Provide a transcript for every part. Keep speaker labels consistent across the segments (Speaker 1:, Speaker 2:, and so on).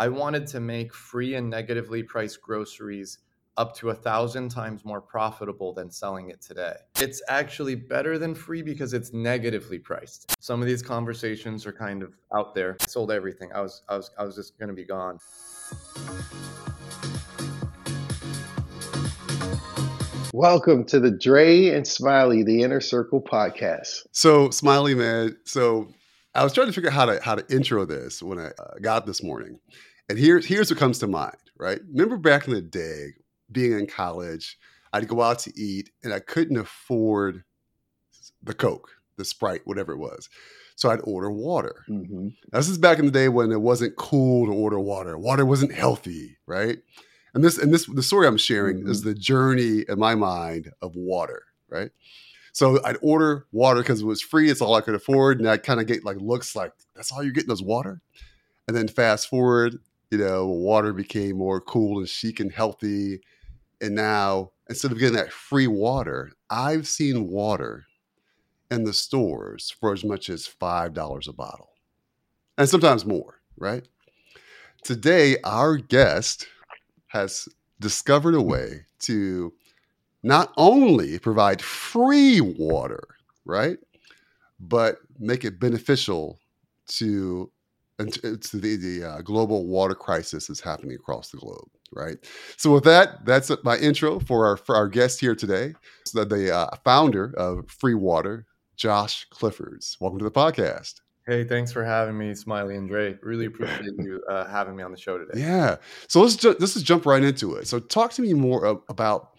Speaker 1: I wanted to make free and negatively priced groceries up to a thousand times more profitable than selling it today. It's actually better than free because it's negatively priced. Some of these conversations are kind of out there. I sold everything. I was I was I was just gonna be gone.
Speaker 2: Welcome to the Dre and Smiley, the Inner Circle podcast.
Speaker 3: So, Smiley, man, so I was trying to figure out how to how to intro this when I uh, got this morning, and here's here's what comes to mind. Right, remember back in the day being in college, I'd go out to eat and I couldn't afford the Coke, the Sprite, whatever it was. So I'd order water. Mm-hmm. this is back in the day when it wasn't cool to order water. Water wasn't healthy, right? And this and this the story I'm sharing mm-hmm. is the journey in my mind of water, right? So I'd order water because it was free. It's all I could afford, and I kind of get like looks like that's all you're getting is water. And then fast forward, you know, water became more cool and chic and healthy. And now, instead of getting that free water, I've seen water in the stores for as much as $5 a bottle and sometimes more, right? Today, our guest has discovered a way to not only provide free water, right, but make it beneficial to, to the, the uh, global water crisis that's happening across the globe right? So with that, that's my intro for our for our guest here today, so the uh, founder of Free Water, Josh Cliffords. Welcome to the podcast.
Speaker 1: Hey, thanks for having me, Smiley and Dre. Really appreciate you uh, having me on the show today.
Speaker 3: Yeah. So let's ju- let's just jump right into it. So talk to me more about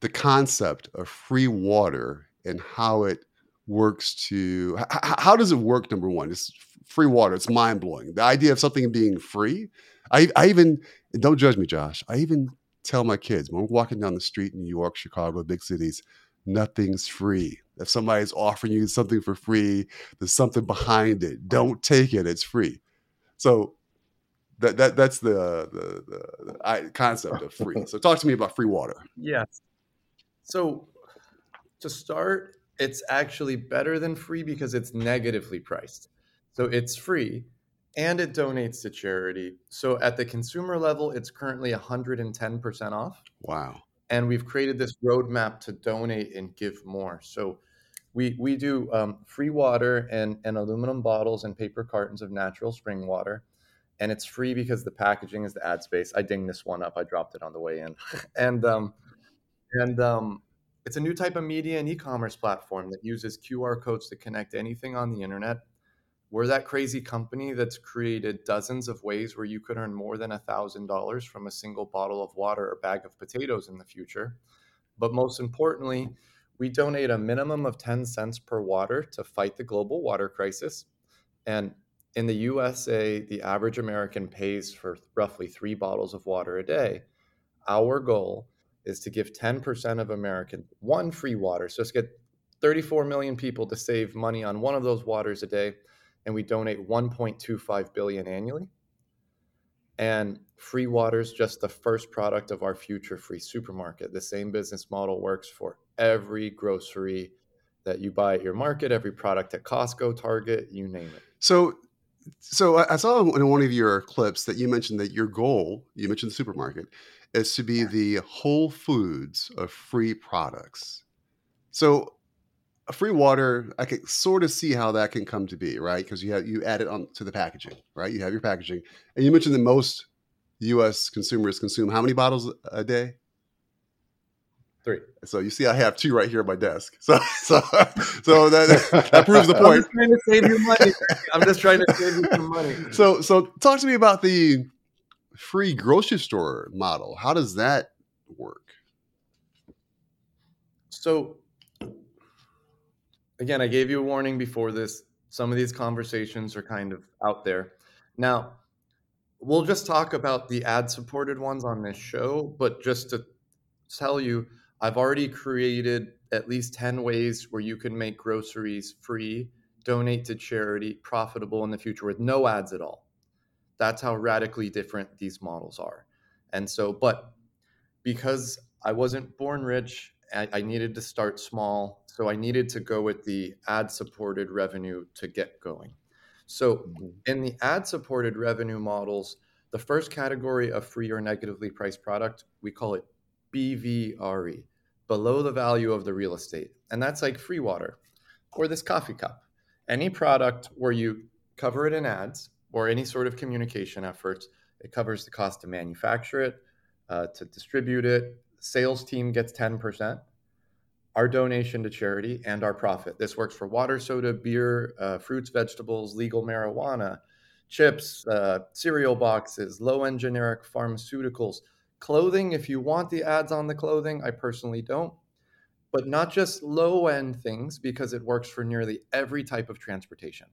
Speaker 3: the concept of free water and how it works to h- how does it work number one it's free water it's mind-blowing the idea of something being free I, I even don't judge me, Josh. I even tell my kids when we're walking down the street in New York, Chicago, big cities, nothing's free. If somebody's offering you something for free, there's something behind it. Don't take it; it's free. So that that that's the the, the, the concept of free. So talk to me about free water.
Speaker 1: Yes. So to start, it's actually better than free because it's negatively priced. So it's free, and it donates to charity. So at the consumer level, it's currently 110% off.
Speaker 3: Wow.
Speaker 1: And we've created this roadmap to donate and give more. So we, we do um, free water and, and aluminum bottles and paper cartons of natural spring water. And it's free because the packaging is the ad space. I dinged this one up. I dropped it on the way in. and um, and um, it's a new type of media and e-commerce platform that uses QR codes to connect anything on the internet we're that crazy company that's created dozens of ways where you could earn more than $1,000 from a single bottle of water or bag of potatoes in the future. But most importantly, we donate a minimum of 10 cents per water to fight the global water crisis. And in the USA, the average American pays for roughly three bottles of water a day. Our goal is to give 10% of Americans one free water. So let's get 34 million people to save money on one of those waters a day and we donate 1.25 billion annually. And free water is just the first product of our future free supermarket. The same business model works for every grocery that you buy at your market, every product at Costco, Target, you name it.
Speaker 3: So so I saw in one of your clips that you mentioned that your goal, you mentioned the supermarket, is to be the Whole Foods of free products. So free water, I can sort of see how that can come to be, right? Because you have you add it on to the packaging, right? You have your packaging, and you mentioned that most U.S. consumers consume how many bottles a day?
Speaker 1: Three.
Speaker 3: So you see, I have two right here at my desk. So so so that that proves the point.
Speaker 1: I'm just trying to save you money. I'm just trying to save you some money.
Speaker 3: So so talk to me about the free grocery store model. How does that work?
Speaker 1: So again, I gave you a warning before this. Some of these conversations are kind of out there. Now, we'll just talk about the ad supported ones on this show, but just to tell you, I've already created at least 10 ways where you can make groceries free, donate to charity, profitable in the future with no ads at all. That's how radically different these models are. And so, but because I wasn't born rich, I, I needed to start small so I needed to go with the ad supported revenue to get going. So mm-hmm. in the ad supported revenue models, The first category of free or negatively priced product, we call it BVRE, below the value of the real estate. And that's like free water or this coffee cup. Any product where you cover it in ads or any sort of communication efforts, it covers the cost to manufacture it, uh, to distribute it. Sales team gets 10%. Our donation to charity and our profit. This works for water, soda, beer, uh, fruits, vegetables, legal marijuana, chips, uh, cereal boxes, low end generic pharmaceuticals, clothing. If you want the ads on the clothing, I personally don't. But not just low end things, because it works for nearly every type of transportation.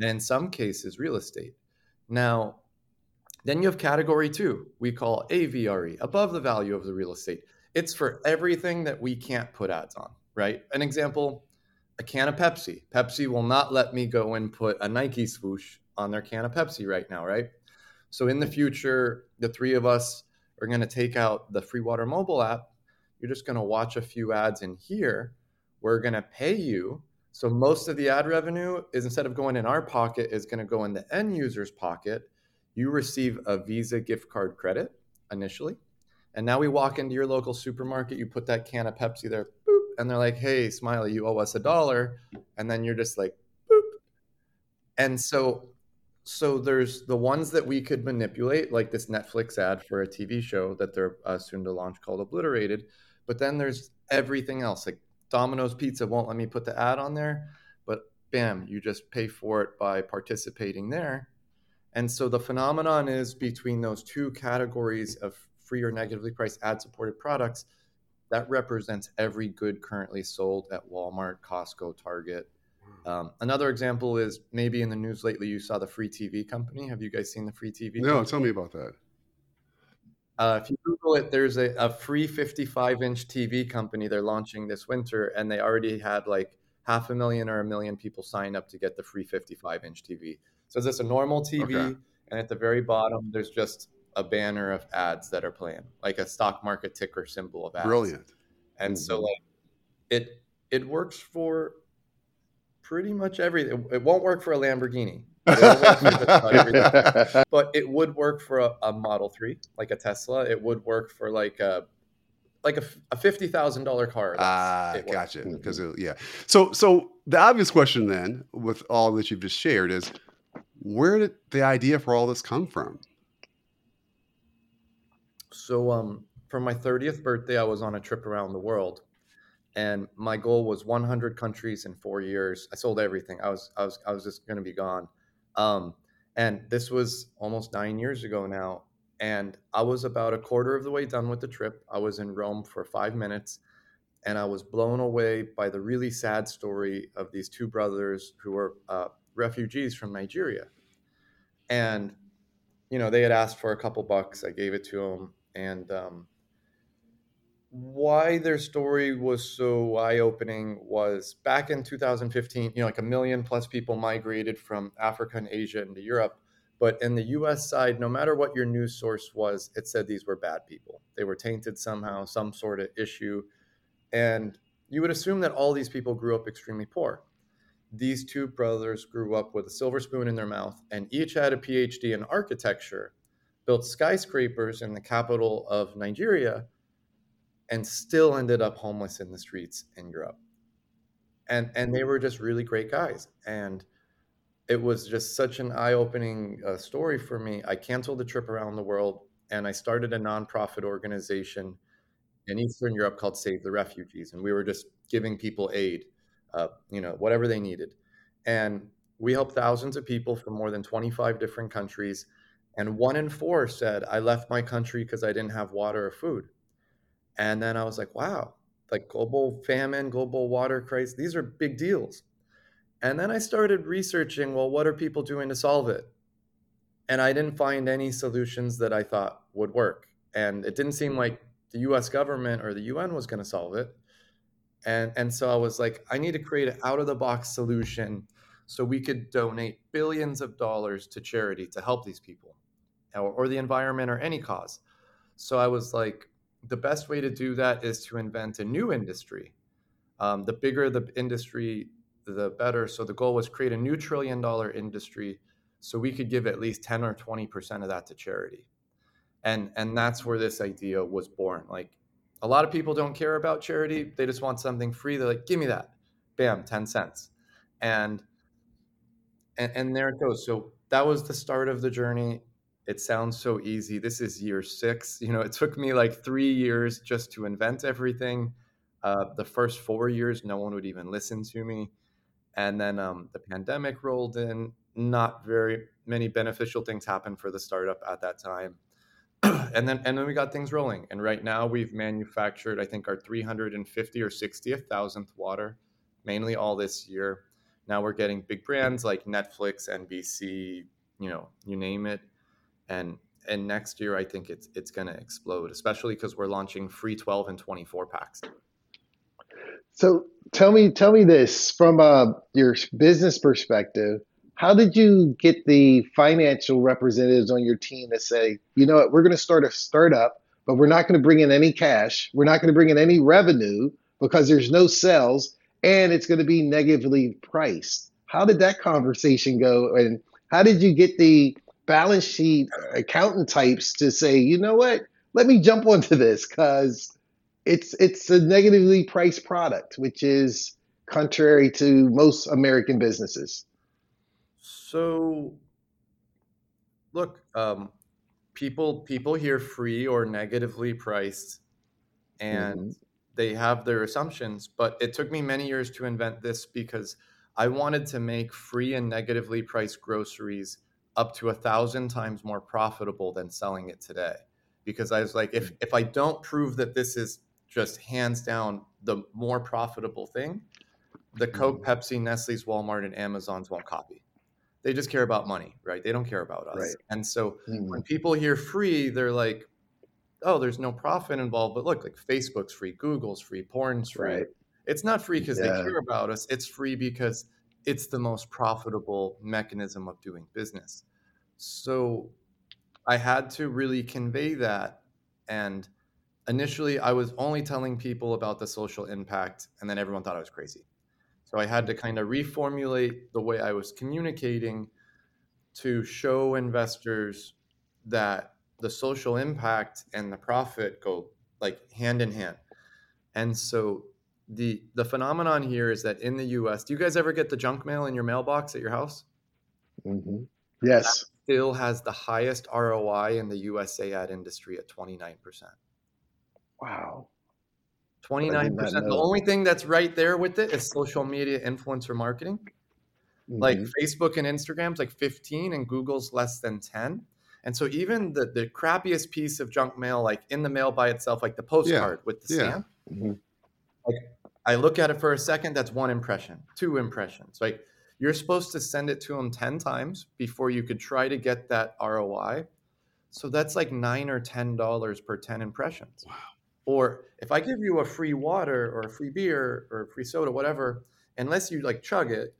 Speaker 1: And in some cases, real estate. Now, then you have category two, we call AVRE, above the value of the real estate. It's for everything that we can't put ads on, right? An example a can of Pepsi. Pepsi will not let me go and put a Nike swoosh on their can of Pepsi right now, right? So in the future, the three of us are going to take out the Free Water mobile app. You're just going to watch a few ads in here. We're going to pay you. So most of the ad revenue is instead of going in our pocket, is going to go in the end user's pocket you receive a Visa gift card credit initially. And now we walk into your local supermarket, you put that can of Pepsi there, boop, and they're like, hey, Smiley, you owe us a dollar. And then you're just like, boop. And so so there's the ones that we could manipulate, like this Netflix ad for a TV show that they're uh, soon to launch called Obliterated. But then there's everything else, like Domino's Pizza won't let me put the ad on there, but bam, you just pay for it by participating there. And so the phenomenon is between those two categories of free or negatively priced ad supported products, that represents every good currently sold at Walmart, Costco, Target. Um, another example is maybe in the news lately you saw the free TV company. Have you guys seen the free TV?
Speaker 3: No, company? tell me about that.
Speaker 1: Uh, if you Google it, there's a, a free 55 inch TV company they're launching this winter, and they already had like half a million or a million people sign up to get the free 55 inch TV. So it's just a normal TV, okay. and at the very bottom, there's just a banner of ads that are playing, like a stock market ticker symbol of ads.
Speaker 3: Brilliant.
Speaker 1: And so mm-hmm. like it it works for pretty much everything. It won't work for a Lamborghini. It but it would work for a, a, Model 3, like a Tesla. It would work for like a like a, a fifty thousand dollar car.
Speaker 3: Ah, gotcha. Because mm-hmm. yeah. So so the obvious question then, with all that you've just shared, is where did the idea for all this come from?
Speaker 1: So, um, for my 30th birthday, I was on a trip around the world, and my goal was 100 countries in four years. I sold everything. I was, I was, I was just going to be gone. Um, and this was almost nine years ago now. And I was about a quarter of the way done with the trip. I was in Rome for five minutes, and I was blown away by the really sad story of these two brothers who were uh, refugees from Nigeria. And, you know, they had asked for a couple bucks. I gave it to them. And um, why their story was so eye opening was back in 2015, you know, like a million plus people migrated from Africa and Asia into Europe. But in the US side, no matter what your news source was, it said these were bad people. They were tainted somehow, some sort of issue. And you would assume that all these people grew up extremely poor these two brothers grew up with a silver spoon in their mouth and each had a PhD in architecture, built skyscrapers in the capital of Nigeria, and still ended up homeless in the streets in Europe. And, and they were just really great guys. And it was just such an eye opening uh, story for me. I canceled the trip around the world and I started a nonprofit organization in Eastern Europe called Save the Refugees. And we were just giving people aid uh, you know, whatever they needed. And we helped thousands of people from more than 25 different countries. And one in four said, I left my country because I didn't have water or food. And then I was like, wow, like global famine, global water crisis, these are big deals. And then I started researching, well, what are people doing to solve it? And I didn't find any solutions that I thought would work. And it didn't seem like the US government or the UN was going to solve it and and so i was like i need to create an out of the box solution so we could donate billions of dollars to charity to help these people or, or the environment or any cause so i was like the best way to do that is to invent a new industry. Um, the bigger the industry the better. So the goal was create a new trillion dollar industry so we could give at least 10 or 20% of that to charity. And and that's where this idea was born. Like a lot of people don't care about charity. They just want something free. They're like give me that. Bam 10 cents. And and, and there it goes. So that was the start of the journey it sounds so easy this is year six you know it took me like three years just to invent everything uh, the first four years no one would even listen to me and then um, the pandemic rolled in not very many beneficial things happened for the startup at that time and then and then we got things rolling. And right now we've manufactured, I think, our 350 or 60th thousandth water, mainly all this year. Now we're getting big brands like Netflix, NBC, you know, you name it. And and next year I think it's it's gonna explode, especially because we're launching free 12 and 24 packs.
Speaker 2: So tell me, tell me this from uh, your business perspective how did you get the financial representatives on your team to say, you know what, we're going to start a startup, but we're not going to bring in any cash, we're not going to bring in any revenue because there's no sales, and it's going to be negatively priced? How did that conversation go, and how did you get the balance sheet accountant types to say, you know what, let me jump onto this because it's it's a negatively priced product, which is contrary to most American businesses.
Speaker 1: So, look, um, people people hear free or negatively priced, and mm-hmm. they have their assumptions. But it took me many years to invent this because I wanted to make free and negatively priced groceries up to a thousand times more profitable than selling it today. Because I was like, if mm. if I don't prove that this is just hands down the more profitable thing, the Coke, mm-hmm. Pepsi, Nestle's, Walmart, and Amazon's won't copy they just care about money, right? They don't care about us. Right. And so mm-hmm. when people hear free, they're like, oh, there's no profit involved. But look, like Facebook's free, Google's free, porn's free. Right. It's not free because yeah. they care about us. It's free because it's the most profitable mechanism of doing business. So I had to really convey that. And initially, I was only telling people about the social impact, and then everyone thought I was crazy. So I had to kind of reformulate the way I was communicating to show investors that the social impact and the profit go like hand in hand. And so the the phenomenon here is that in the U.S., do you guys ever get the junk mail in your mailbox at your house?
Speaker 2: Mm-hmm. Yes. That
Speaker 1: still has the highest ROI in the USA ad industry at twenty nine percent.
Speaker 2: Wow.
Speaker 1: 29%. The only thing that's right there with it is social media influencer marketing. Mm-hmm. Like Facebook and Instagram's like 15 and Google's less than 10. And so even the the crappiest piece of junk mail, like in the mail by itself, like the postcard yeah. with the yeah. stamp, mm-hmm. like I look at it for a second, that's one impression, two impressions. Like you're supposed to send it to them 10 times before you could try to get that ROI. So that's like nine or ten dollars per 10 impressions.
Speaker 3: Wow.
Speaker 1: Or if I give you a free water or a free beer or a free soda, whatever, unless you like chug it,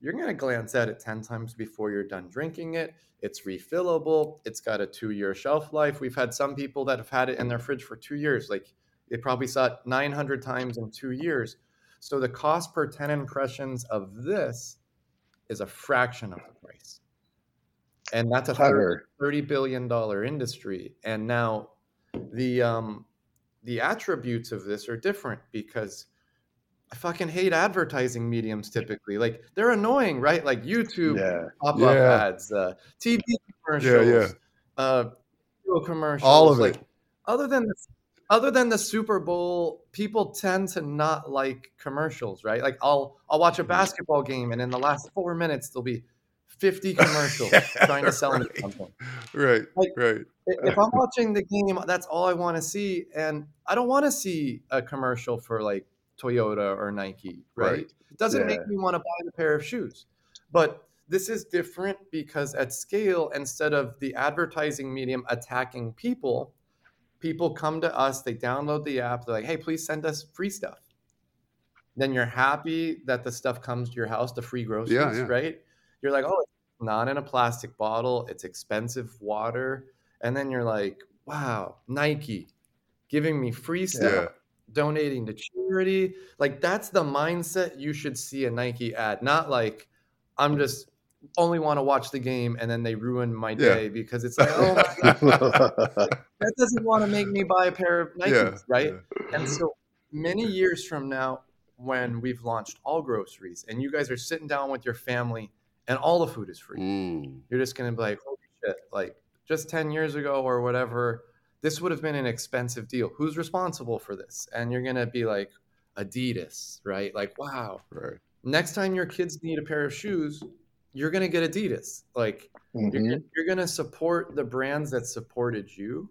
Speaker 1: you're going to glance at it 10 times before you're done drinking it. It's refillable. It's got a two year shelf life. We've had some people that have had it in their fridge for two years. Like they probably saw it 900 times in two years. So the cost per 10 impressions of this is a fraction of the price. And that's a $30 billion industry. And now the, um, the attributes of this are different because I fucking hate advertising mediums typically. Like they're annoying, right? Like YouTube yeah. pop-up yeah. ads, uh, TV commercials, yeah, yeah. Uh, commercials,
Speaker 3: all of
Speaker 1: like,
Speaker 3: it.
Speaker 1: Other than the, other than the Super Bowl, people tend to not like commercials, right? Like I'll I'll watch a mm-hmm. basketball game, and in the last four minutes, there'll be 50 commercials trying to sell me something.
Speaker 3: Right, like, right.
Speaker 1: If I'm watching the game, that's all I want to see. And I don't want to see a commercial for like Toyota or Nike, right? right. It doesn't yeah. make me want to buy the pair of shoes. But this is different because at scale, instead of the advertising medium attacking people, people come to us, they download the app, they're like, hey, please send us free stuff. Then you're happy that the stuff comes to your house, the free groceries, yeah, yeah. right? You're like, oh, it's not in a plastic bottle. It's expensive water. And then you're like, wow, Nike giving me free stuff, yeah. donating to charity. Like that's the mindset you should see a Nike ad, not like I'm just only want to watch the game and then they ruin my day yeah. because it's like, oh my god, that doesn't want to make me buy a pair of Nikes, yeah. right? Yeah. And so many years from now, when we've launched all groceries and you guys are sitting down with your family and all the food is free, mm. you're just gonna be like, holy shit, like just 10 years ago or whatever, this would have been an expensive deal. Who's responsible for this? And you're gonna be like, Adidas, right? Like, wow.
Speaker 3: Right.
Speaker 1: Next time your kids need a pair of shoes, you're going to get Adidas. Like mm-hmm. you're, you're going to support the brands that supported you.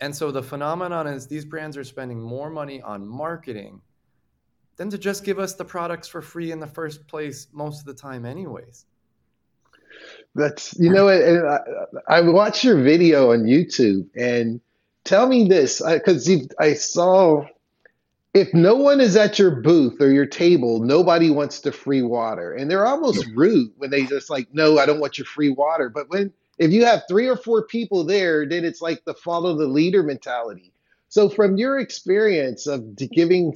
Speaker 1: And so the phenomenon is these brands are spending more money on marketing than to just give us the products for free in the first place most of the time anyways.
Speaker 2: That's you know I, I watched your video on YouTube and tell me this because I saw if no one is at your booth or your table, nobody wants the free water. And they're almost rude when they just like, no, I don't want your free water. But when if you have three or four people there, then it's like the follow the leader mentality. So from your experience of giving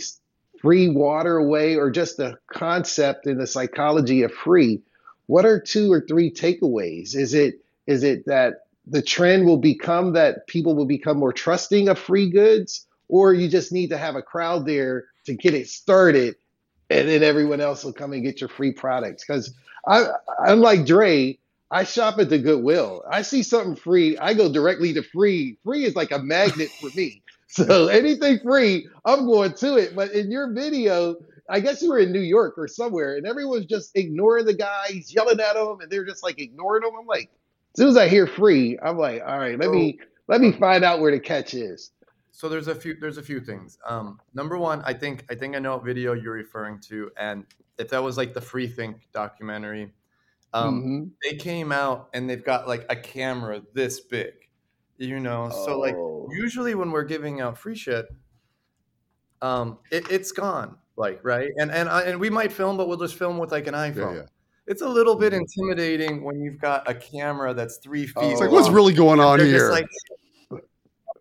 Speaker 2: free water away or just the concept and the psychology of free, what are two or three takeaways? Is it is it that the trend will become that people will become more trusting of free goods? Or you just need to have a crowd there to get it started, and then everyone else will come and get your free products. Because i i'm like Dre, I shop at the Goodwill. I see something free, I go directly to free. Free is like a magnet for me. So anything free, I'm going to it. But in your video, I guess you were in New York or somewhere, and everyone's just ignoring the guy. He's yelling at him, and they're just like ignoring him. I'm like, as soon as I hear free, I'm like, all right, let me oh. let me find out where the catch is
Speaker 1: so there's a few there's a few things. Um, number one, I think I think I know what video you're referring to, and if that was like the Free Think documentary, um, mm-hmm. they came out and they've got like a camera this big, you know. Oh. So like oh. usually when we're giving out free shit, um, it, has gone like right, and and I, and we might film, but we'll just film with like an iPhone. Yeah, yeah. It's a little bit mm-hmm. intimidating when you've got a camera that's three feet. Oh.
Speaker 3: It's like, what's really going on here?
Speaker 1: Like,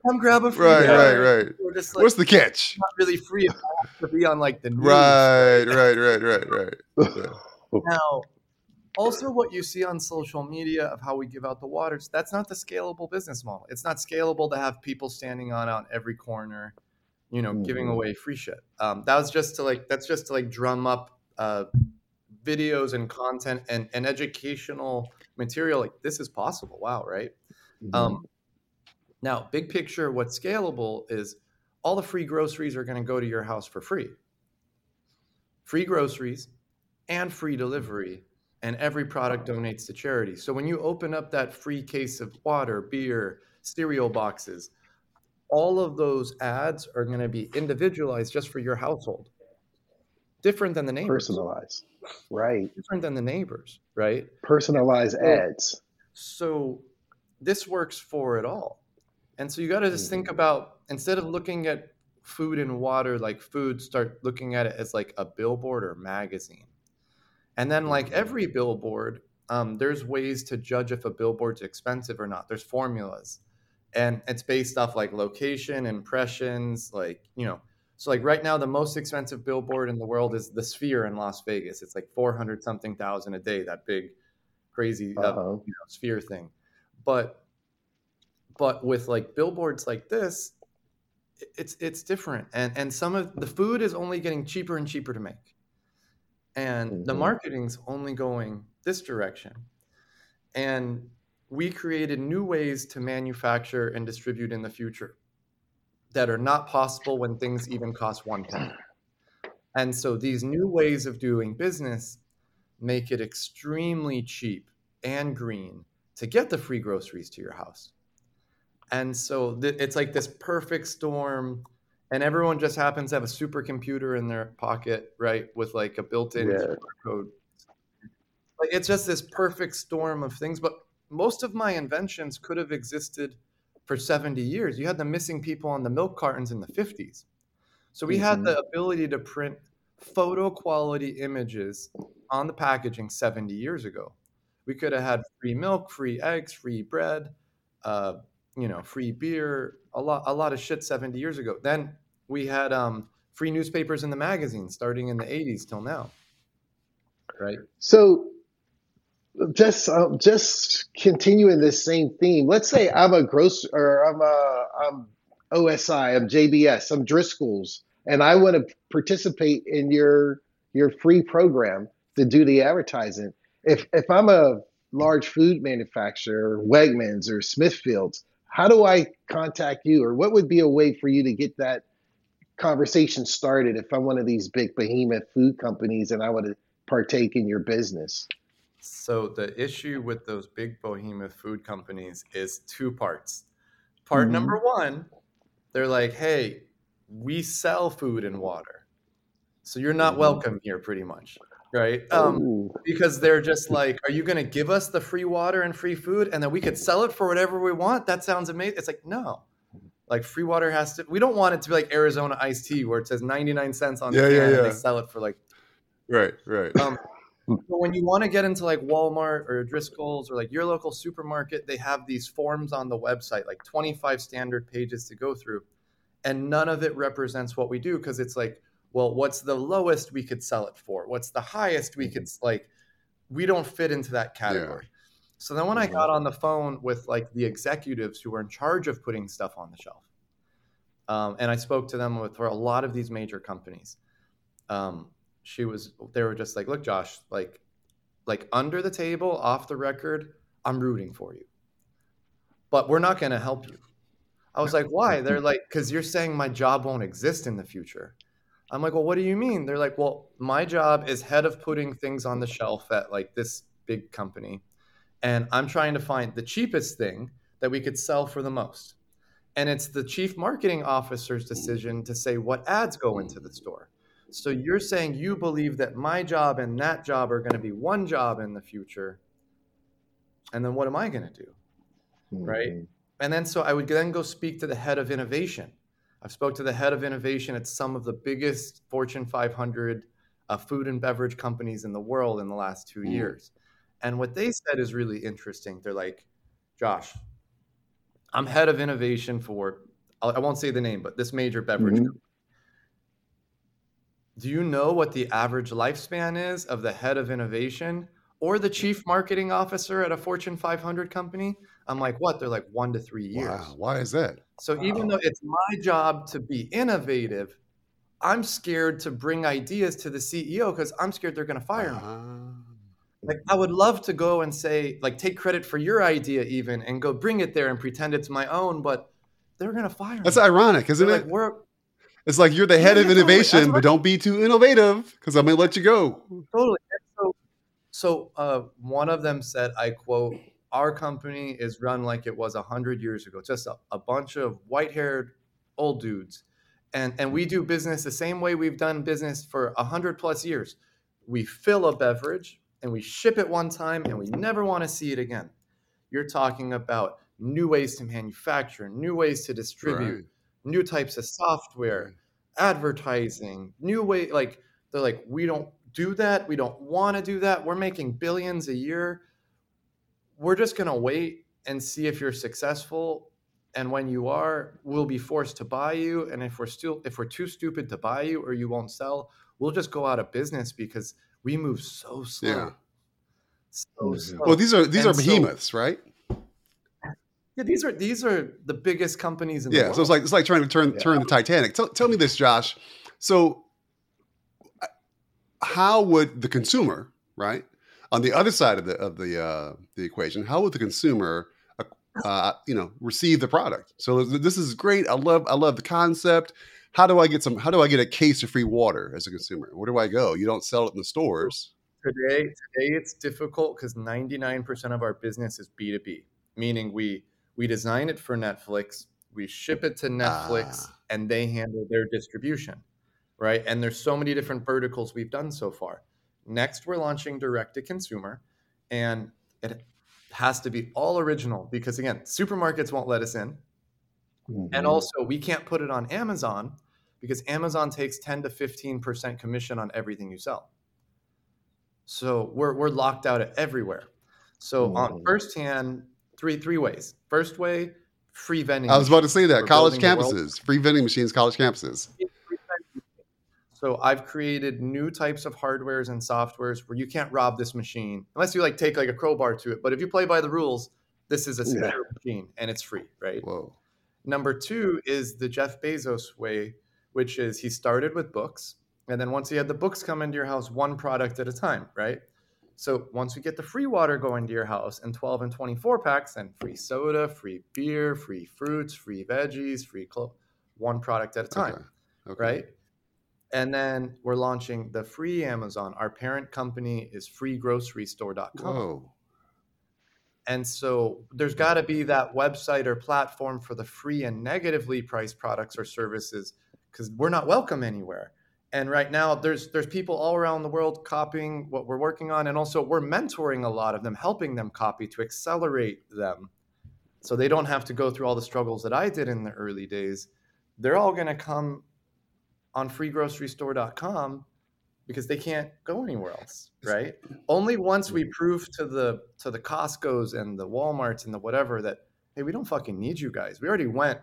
Speaker 1: come grab a free
Speaker 3: right, right, right. Like, What's the catch?
Speaker 1: Not really free. It to be on like the news.
Speaker 3: Right, right, right, right, right.
Speaker 1: now, also what you see on social media of how we give out the waters, that's not the scalable business model. It's not scalable to have people standing on out every corner, you know, mm-hmm. giving away free shit. Um, that was just to like that's just to like drum up uh, videos and content and, and educational material. Like this is possible. Wow, right? Mm-hmm. Um, now, big picture, what's scalable is all the free groceries are going to go to your house for free. Free groceries and free delivery, and every product donates to charity. So when you open up that free case of water, beer, cereal boxes, all of those ads are going to be individualized just for your household. Different than the neighbors.
Speaker 2: Personalized. Right.
Speaker 1: Different than the neighbors, right?
Speaker 2: Personalized ads.
Speaker 1: So this works for it all. And so you got to just think mm-hmm. about instead of looking at food and water like food, start looking at it as like a billboard or magazine. And then, like mm-hmm. every billboard, um, there's ways to judge if a billboard's expensive or not. There's formulas, and it's based off like location, impressions, like you know. So like right now, the most expensive billboard in the world is the Sphere in Las Vegas. It's like four hundred something thousand a day. That big, crazy uh, you know, Sphere thing. But but with like billboards like this it's it's different. And and some of the food is only getting cheaper and cheaper to make. And mm-hmm. the marketing's only going this direction. And we created new ways to manufacture and distribute in the future that are not possible when things even cost one penny. And so these new ways of doing business make it extremely cheap and green to get the free groceries to your house and so th- it's like this perfect storm and everyone just happens to have a supercomputer in their pocket right with like a built-in yeah. code like it's just this perfect storm of things but most of my inventions could have existed for 70 years you had the missing people on the milk cartons in the 50s so we mm-hmm. had the ability to print photo quality images on the packaging 70 years ago we could have had free milk free eggs free bread uh, you know, free beer, a lot, a lot of shit 70 years ago. Then we had um, free newspapers in the magazines starting in the 80s till now. Right.
Speaker 2: So just uh, just continuing this same theme. Let's say I'm a gross or I'm a I'm OSI, I'm JBS, I'm Driscoll's, and I want to participate in your your free program to do the advertising. If if I'm a large food manufacturer, Wegmans or Smithfields, how do I contact you, or what would be a way for you to get that conversation started if I'm one of these big behemoth food companies and I want to partake in your business?
Speaker 1: So the issue with those big behemoth food companies is two parts. Part
Speaker 2: Mhm.
Speaker 1: number one, they're like, "Hey, we sell food and water, so you're not
Speaker 2: Mhm.
Speaker 1: welcome here, pretty much." Right? Um, because they're just like, "Are you going to give us the free water and free food, and then we could sell it for whatever we want?" That sounds amazing. It's like, no, like free water has to. We don't want it to be like Arizona iced tea, where it says 99 cents on the
Speaker 3: Yeah,
Speaker 1: can,
Speaker 3: yeah,
Speaker 1: and
Speaker 3: yeah.
Speaker 1: they sell it for like
Speaker 3: Right, right.
Speaker 1: um, but when you want to get into like Walmart or Driscoll's or like your local supermarket, they have these forms on the website, like 25 standard pages to go through. And none of it represents what we do because it's like, well, what's the lowest we could sell it for? What's the highest we could like? We don't fit into that category. So then when I
Speaker 2: Mhm.
Speaker 1: got on the phone with like the executives who were in charge of putting stuff on the shelf, um, and I spoke to them with for a lot of these major companies. Um, she was they were just like, look, Josh, like like under the table, off the record, I'm rooting for you. But we're not gonna help you. I was like, why? They're like, because you're saying my job won't exist in the future. I'm like, well, what do you mean? They're like, well, my job is head of putting things on the shelf at like this big company. And I'm trying to find the cheapest thing that we could sell for the most. And it's the chief marketing officer's decision to say what ads go into the store. So you're saying you believe that my job and that job are going to be one job in the future. And then what am I going to do? Right.
Speaker 2: Mhm.
Speaker 1: And then so I would then go speak to the head of innovation. I've spoke to the head of innovation at some of the biggest Fortune 500 uh, food and beverage companies in the world in the last two
Speaker 3: Mm.
Speaker 1: years. And what they said is really interesting. They're like, Josh, I'm head of innovation for, I won't say the name, but this major beverage
Speaker 2: Mhm.
Speaker 1: company. Do you know what the average lifespan is of the head of innovation or the chief marketing officer at a Fortune 500 company? I'm like, what? They're like one to three years.
Speaker 3: Wow. Why is that?
Speaker 1: So even though it's my job to be innovative, I'm scared to bring ideas to the CEO because I'm scared they're going to fire me.
Speaker 3: Ah.
Speaker 1: Like I would love to go and say, like, take credit for your idea even, and go bring it there and pretend it's my own, but they're going to fire me.
Speaker 3: That's
Speaker 1: me.
Speaker 3: ironic, isn't
Speaker 1: They're
Speaker 3: it?
Speaker 1: like, we're
Speaker 3: It's like you're the head
Speaker 1: Yeah,
Speaker 3: of
Speaker 1: yeah, totally.
Speaker 3: Innovation, but don't be too innovative because I'm gonna let you go.
Speaker 1: Totally. So, so uh, one of them said, I quote, our company is run like it was 100 years ago, just a, a bunch of white haired old dudes. And, and we do business the same way we've done business for 100 plus years. We fill a beverage and we ship it one time and we never want to see it again. You're talking about new ways to manufacture, new ways to distribute,
Speaker 3: Right.
Speaker 1: new types of software, advertising, new way like they're like we don't do that, we don't want to do that. We're making billions a year. We're just going to wait and see if you're successful and when you are, we'll be forced to buy you and if we're still if we're too stupid to buy you or you won't sell, we'll just go out of business because we move so slow.
Speaker 3: Yeah.
Speaker 1: So
Speaker 2: Mhm.
Speaker 1: slow.
Speaker 3: Well, these are these
Speaker 1: And
Speaker 3: are
Speaker 1: so-
Speaker 3: behemoths, right?
Speaker 1: yeah, these are these are the biggest companies in the
Speaker 3: Yeah.
Speaker 1: world.
Speaker 3: So it's like it's like trying to turn
Speaker 2: Yeah.
Speaker 3: turn the Titanic. Tell, tell me this, Josh. So, how would the consumer, right, on the other side of the of the uh, the equation, how would the consumer, uh, uh, you know, receive the product? So this is great. I love I love the concept. How do I get some? How do I get a case of free water as a consumer? Where do I go? You don't sell it in the stores.
Speaker 1: today today it's difficult because 99% of our business is b2b meaning we we design it for netflix we ship it to netflix
Speaker 3: Ah.
Speaker 1: and they handle their distribution right and there's so many different verticals we've done so far next we're launching direct to consumer and it has to be all original because again supermarkets won't let us in.
Speaker 2: Mhm.
Speaker 1: and also we can't put it on amazon because amazon takes 10 to 15% commission on everything you sell. So we're, we're locked out at everywhere. So on
Speaker 2: Mhm.
Speaker 1: first hand three three ways. First way free vending
Speaker 3: I was about to say that. college
Speaker 1: building the world-
Speaker 3: campuses, free vending machines, college campuses.
Speaker 1: Free vending machines. So I've created new types of hardwares and softwares where you can't rob this machine unless you like take like a crowbar to it. But if you play by the rules, this is a secure yeah. machine and it's free, right?
Speaker 3: Whoa.
Speaker 1: Number two is the Jeff Bezos way, which is he started with books. And then once he had the books come into your house, one product at a time, right? So once we get the free water going to your house and 12 and 24 packs, and free soda, free beer, free fruits, free veggies, free clothes, one product at a uh-huh. time, okay. Okay. right? And then we're launching the free Amazon. Our parent company is freegrocerystore.com. Whoa. And so there's got to be that website or platform for the free and negatively priced products or services because we're not welcome anywhere. And right now there's there's people all around the world copying what we're working on and also we're mentoring a lot of them, helping them copy to accelerate them. So they don't have to go through all the struggles that I did in the early days. They're all going to come on freegrocerystore.com because they can't go anywhere else, right? Only once we prove to the to the Costco's and the Walmarts and the whatever that hey, we don't fucking need you guys. We already went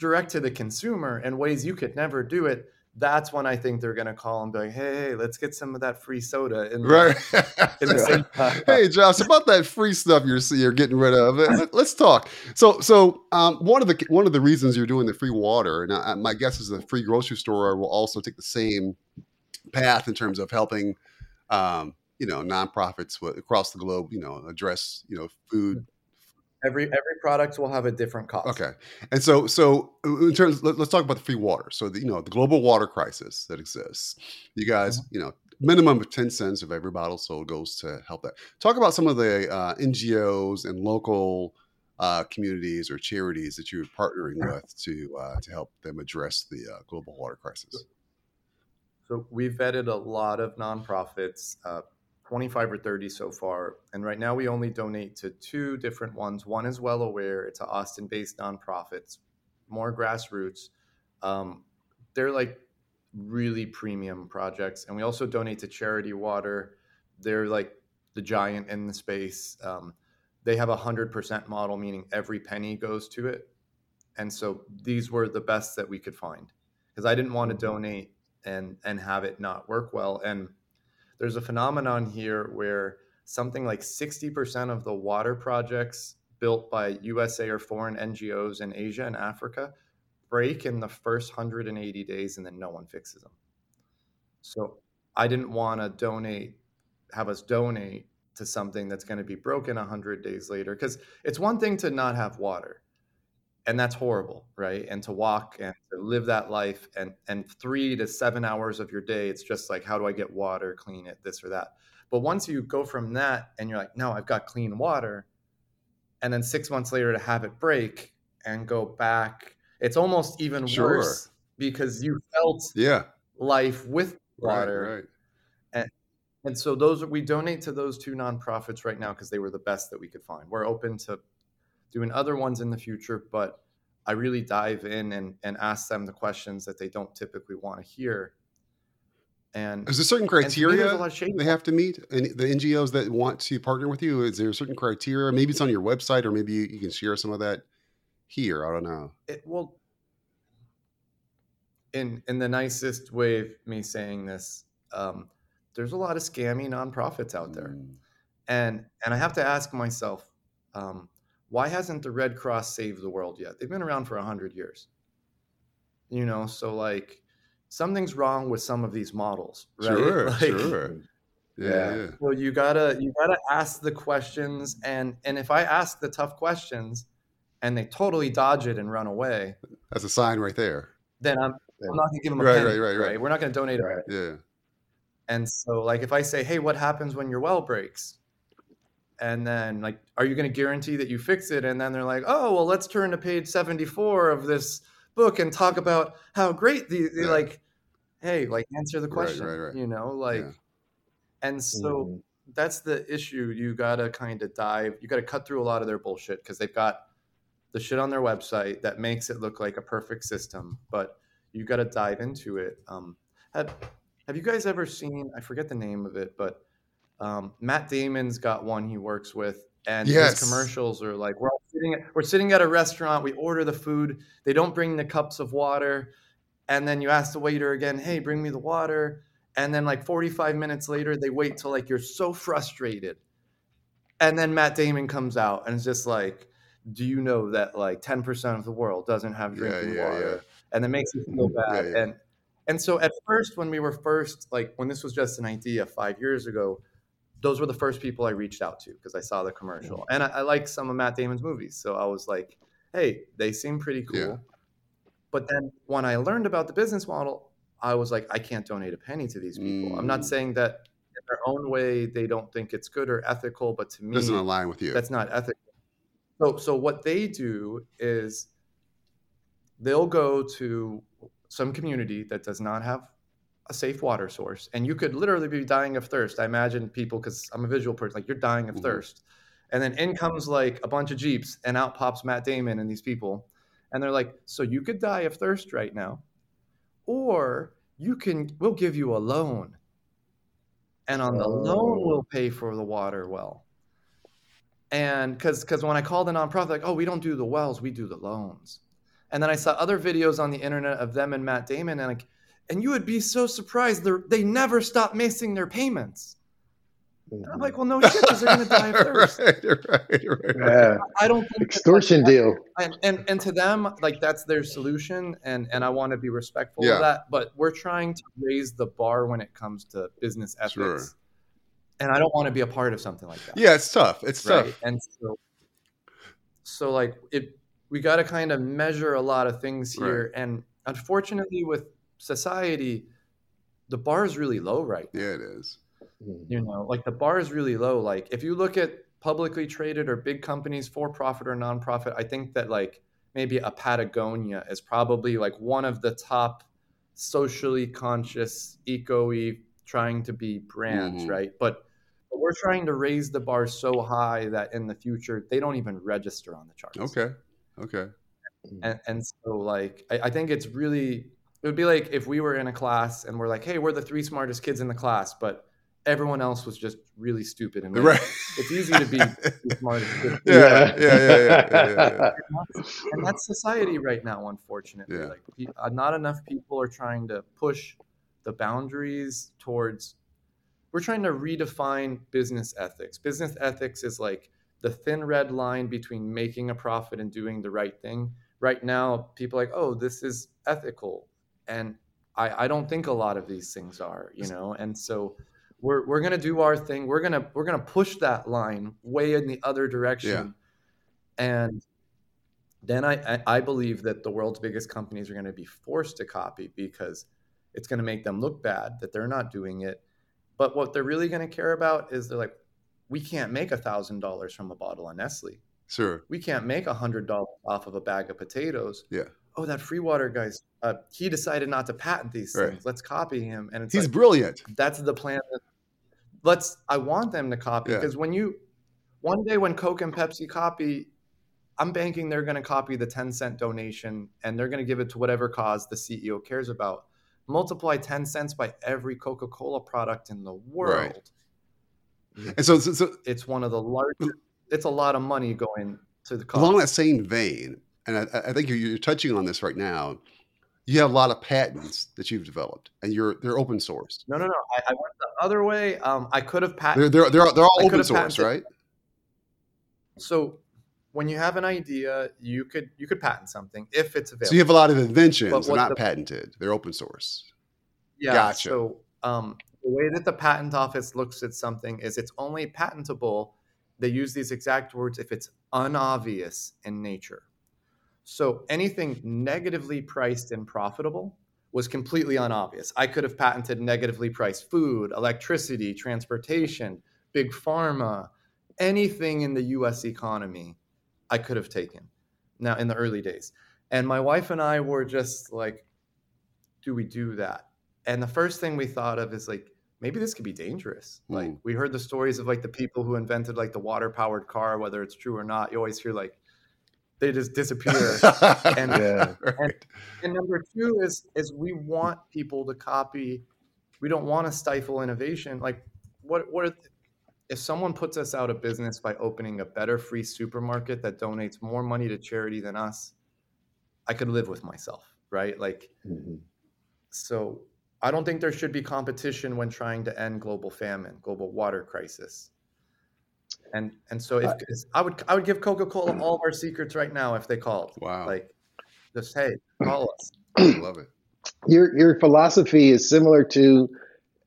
Speaker 1: direct to the consumer in ways you could never do it. That's when I think they're gonna call and be like, "Hey, hey let's get some of that free soda." In the,
Speaker 3: right. in the hey, Josh, about that free stuff you're you're getting rid of. Let's talk. So, so um, one of the one of the reasons you're doing the free water, and I, my guess is the free grocery store will also take the same path in terms of helping, um, you know, nonprofits across the globe, you know, address, you know, food.
Speaker 1: Every every product will have a different cost.
Speaker 3: Okay, and so so in terms, let, us talk about the free water. So the, you know the global water crisis that exists. You guys, mm-hmm. you know, minimum of ten cents of every bottle sold goes to help that. Talk about some of the uh, NGOs and local uh, communities or charities that you're partnering with to uh, to help them address the uh, global water crisis.
Speaker 1: So we've vetted a lot of nonprofits, uh, 25 or 30 so far. And right now we only donate to two different ones. One is Well Aware, it's an Austin based nonprofit, more grassroots. Um, they're like really premium projects. And we also donate to Charity Water. They're like the giant in the space. Um, they have a 100% model, meaning every penny goes to it. And so these were the best that we could find because I didn't want to donate and and have it not work well and there's a phenomenon here where something like 60% of the water projects built by USA or foreign NGOs in Asia and Africa break in the first 180 days and then no one fixes them. So I didn't want to donate, have us donate to something that's going to be broken 100 days later. Because it's one thing to not have water, and that's horrible right and to walk and to live that life and and three to seven hours of your day it's just like how do i get water clean it this or that but once you go from that and you're like no i've got clean water and then six months later to have it break and go back it's almost even sure. worse because you felt
Speaker 3: yeah
Speaker 1: life with water
Speaker 3: right, right.
Speaker 1: and and so those we donate to those two nonprofits right now because they were the best that we could find we're open to doing other ones in the future, but I really dive in and, and ask them the questions that they don't typically want to hear. And
Speaker 3: is there certain criteria they have to meet? And the NGOs that want to partner with you, is there a certain criteria? Maybe it's on your website, or maybe you can share some of that here. I don't know.
Speaker 1: It, well, in in the nicest way of me saying this, um, there's a lot of scammy nonprofits out there, mm. and and I have to ask myself, um, why hasn't the Red Cross saved the world yet? They've been around for 100 years. You know, so like something's wrong with some of these models, right?
Speaker 3: Sure,
Speaker 1: like,
Speaker 3: sure.
Speaker 1: Yeah, yeah. Well, you gotta you gotta ask the questions, and and if I ask the tough questions, and they totally dodge it and run away,
Speaker 3: that's a sign right there.
Speaker 1: Then I'm I'm not gonna give them a
Speaker 3: right,
Speaker 1: penny,
Speaker 3: right, right, right,
Speaker 1: right. We're not gonna donate
Speaker 3: right. Yeah.
Speaker 1: And so, like, if I say, "Hey, what happens when your well breaks?" And then like are you going to guarantee that you fix it and then they're like oh well let's turn to page 74 of this book and talk about how great the yeah. like hey like answer the question right, right, right. you know like yeah. and so mm-hmm. that's the issue you got to kind of dive you got to cut through a lot of their bullshit because they've got the shit on their website that makes it look like a perfect system but you got to dive into it um have, have you guys ever seen i forget the name of it but um, Matt Damon's got one he works with, and yes. his commercials are like we're all sitting at, we're sitting at a restaurant, we order the food, they don't bring the cups of water, and then you ask the waiter again, "Hey, bring me the water." And then like 45 minutes later, they wait till like you're so frustrated. And then Matt Damon comes out and it's just like, do you know that like 10% of the world doesn't have drinking
Speaker 3: yeah,
Speaker 1: water?
Speaker 3: yeah.
Speaker 1: And it makes you feel
Speaker 3: Yeah,
Speaker 1: bad.
Speaker 3: yeah.
Speaker 1: And and so at first, when we were first, like when this was just an idea five years ago, those were the first people I reached out to because I saw the commercial. And I, I like some of Matt Damon's movies. So I was like, hey, they seem pretty cool.
Speaker 3: Yeah.
Speaker 1: But then when I learned about the business model, I was like, I can't donate a penny to these people. I'm not
Speaker 3: Mm.
Speaker 1: saying that in their own way they don't think it's good or ethical, but to me,
Speaker 3: Doesn't align with you.
Speaker 1: that's not ethical. So, so what they do is they'll go to some community that does not have a safe water source, and you could literally be dying of thirst. I imagine people, because I'm a visual person, like you're dying of
Speaker 3: Mhm.
Speaker 1: thirst, and then in comes like a bunch of jeeps, and out pops Matt Damon and these people, and they're like, "So you could die of thirst right now, or you can. We'll give you a loan, and on the loan
Speaker 2: Oh.
Speaker 1: we'll pay for the water well." and because because when I called the nonprofit, like, oh, we don't do the wells, we do the loans. And then I saw other videos on the internet of them and Matt Damon, and like, and you would be so surprised they they never stop missing their payments. And I'm like, well, no shit, because they're gonna die of thirst.
Speaker 3: right, right, right.
Speaker 2: Yeah.
Speaker 1: I don't think that, like,
Speaker 2: Extortion deal.
Speaker 1: and, and and to them, like that's their solution, and and I want to be respectful
Speaker 3: Yeah.
Speaker 1: of that. But we're trying to raise the bar when it comes to business ethics,
Speaker 3: Sure.
Speaker 1: and I don't want to be a part of something like that.
Speaker 3: Yeah, it's tough. It's
Speaker 1: right
Speaker 3: tough.
Speaker 1: and so so like it we got to kind of measure a lot of things here and unfortunately with society the bar is really low right now
Speaker 3: Yeah, it is.
Speaker 1: you know like the bar is really low like if you look at publicly traded or big companies for profit or nonprofit i think that like maybe a patagonia is probably like one of the top socially conscious eco-y trying to be brands
Speaker 3: Mhm.
Speaker 1: right but but we're trying to raise the bar so high that in the future they don't even register on the charts
Speaker 3: Okay. Okay.
Speaker 1: and, and so like I, I think it's really it would be like if we were in a class and we're like hey we're the three smartest kids in the class but everyone else was just really stupid and.
Speaker 3: Right.
Speaker 1: it's easy to be the smartest kid.
Speaker 3: Yeah, yeah, yeah, yeah, yeah, yeah,
Speaker 1: and that's society right now unfortunately
Speaker 3: Yeah.
Speaker 1: like pe- uh, not enough people are trying to push the boundaries towards we're trying to redefine business ethics business ethics is like the thin red line between making a profit and doing the right thing right now people are like oh this is ethical and I, I don't think a lot of these things are you know and so we're, we're gonna do our thing we're gonna we're gonna push that line way in the other direction and then I, I I believe that the world's biggest companies are going to be forced to copy because it's going to make them look bad that they're not doing it. But what they're really going to care about is they're like, we can't make a thousand dollars from a bottle of Nestle.
Speaker 3: Sure.
Speaker 1: We can't make a hundred dollars off of a bag of potatoes.
Speaker 3: Yeah.
Speaker 1: Oh, that free water guy's uh, he decided not to patent these
Speaker 3: Right.
Speaker 1: things. Let's copy him. And it's
Speaker 3: He's
Speaker 1: like,
Speaker 3: brilliant.
Speaker 1: that's the plan. Let's. I want them to copy
Speaker 3: Yeah.
Speaker 1: because when you one day when Coke and Pepsi copy, I'm banking they're going to copy the 10 cent donation and they're going to give it to whatever cause the CEO cares about. Multiply 10 cents by every Coca Cola product in the world.
Speaker 3: And so, so, so
Speaker 1: It's one of the largest. It's a lot of money going to the cause.
Speaker 3: along that same vein, and I, I think you're, you're touching on this right now. You have a lot of patents that you've developed, and you're they're open source.
Speaker 1: no, no, no. I, I went the other way. Um, I could have patented.
Speaker 3: They're they're they're, they're all
Speaker 1: I
Speaker 3: open source,
Speaker 1: patented-
Speaker 3: right?
Speaker 1: So when you have an idea, you could you could patent something if it's available.
Speaker 3: So you have a lot of inventions. They're not
Speaker 1: the-
Speaker 3: patented. They're open source.
Speaker 1: Yeah.
Speaker 3: Gotcha.
Speaker 1: So um, the way that the patent office looks at something is it's only patentable. They use these exact words if it's unobvious in nature. So anything negatively priced and profitable was completely unobvious. I could have patented negatively priced food, electricity, transportation, big pharma, anything in the US economy, I could have taken now in the early days. And my wife and I were just like, do we do that? And the first thing we thought of is like, maybe this could be dangerous. Like
Speaker 3: Hmm.
Speaker 1: we heard the stories of like the people who invented like the water powered car, whether it's true or not. You always hear like they just disappear. And-
Speaker 2: Yeah.
Speaker 3: right.
Speaker 1: and number two is is we want people to copy. We don't want to stifle innovation. Like what what are, if someone puts us out of business by opening a better free supermarket that donates more money to charity than us? I could live with myself, right? Like
Speaker 2: Mhm.
Speaker 1: so I don't think there should be competition when trying to end global famine, global water crisis. And and so if uh, I would I would give Coca Cola all of our secrets right now if they called.
Speaker 3: Wow.
Speaker 1: Like, just hey, call us.
Speaker 3: I love it.
Speaker 2: Your your philosophy is similar to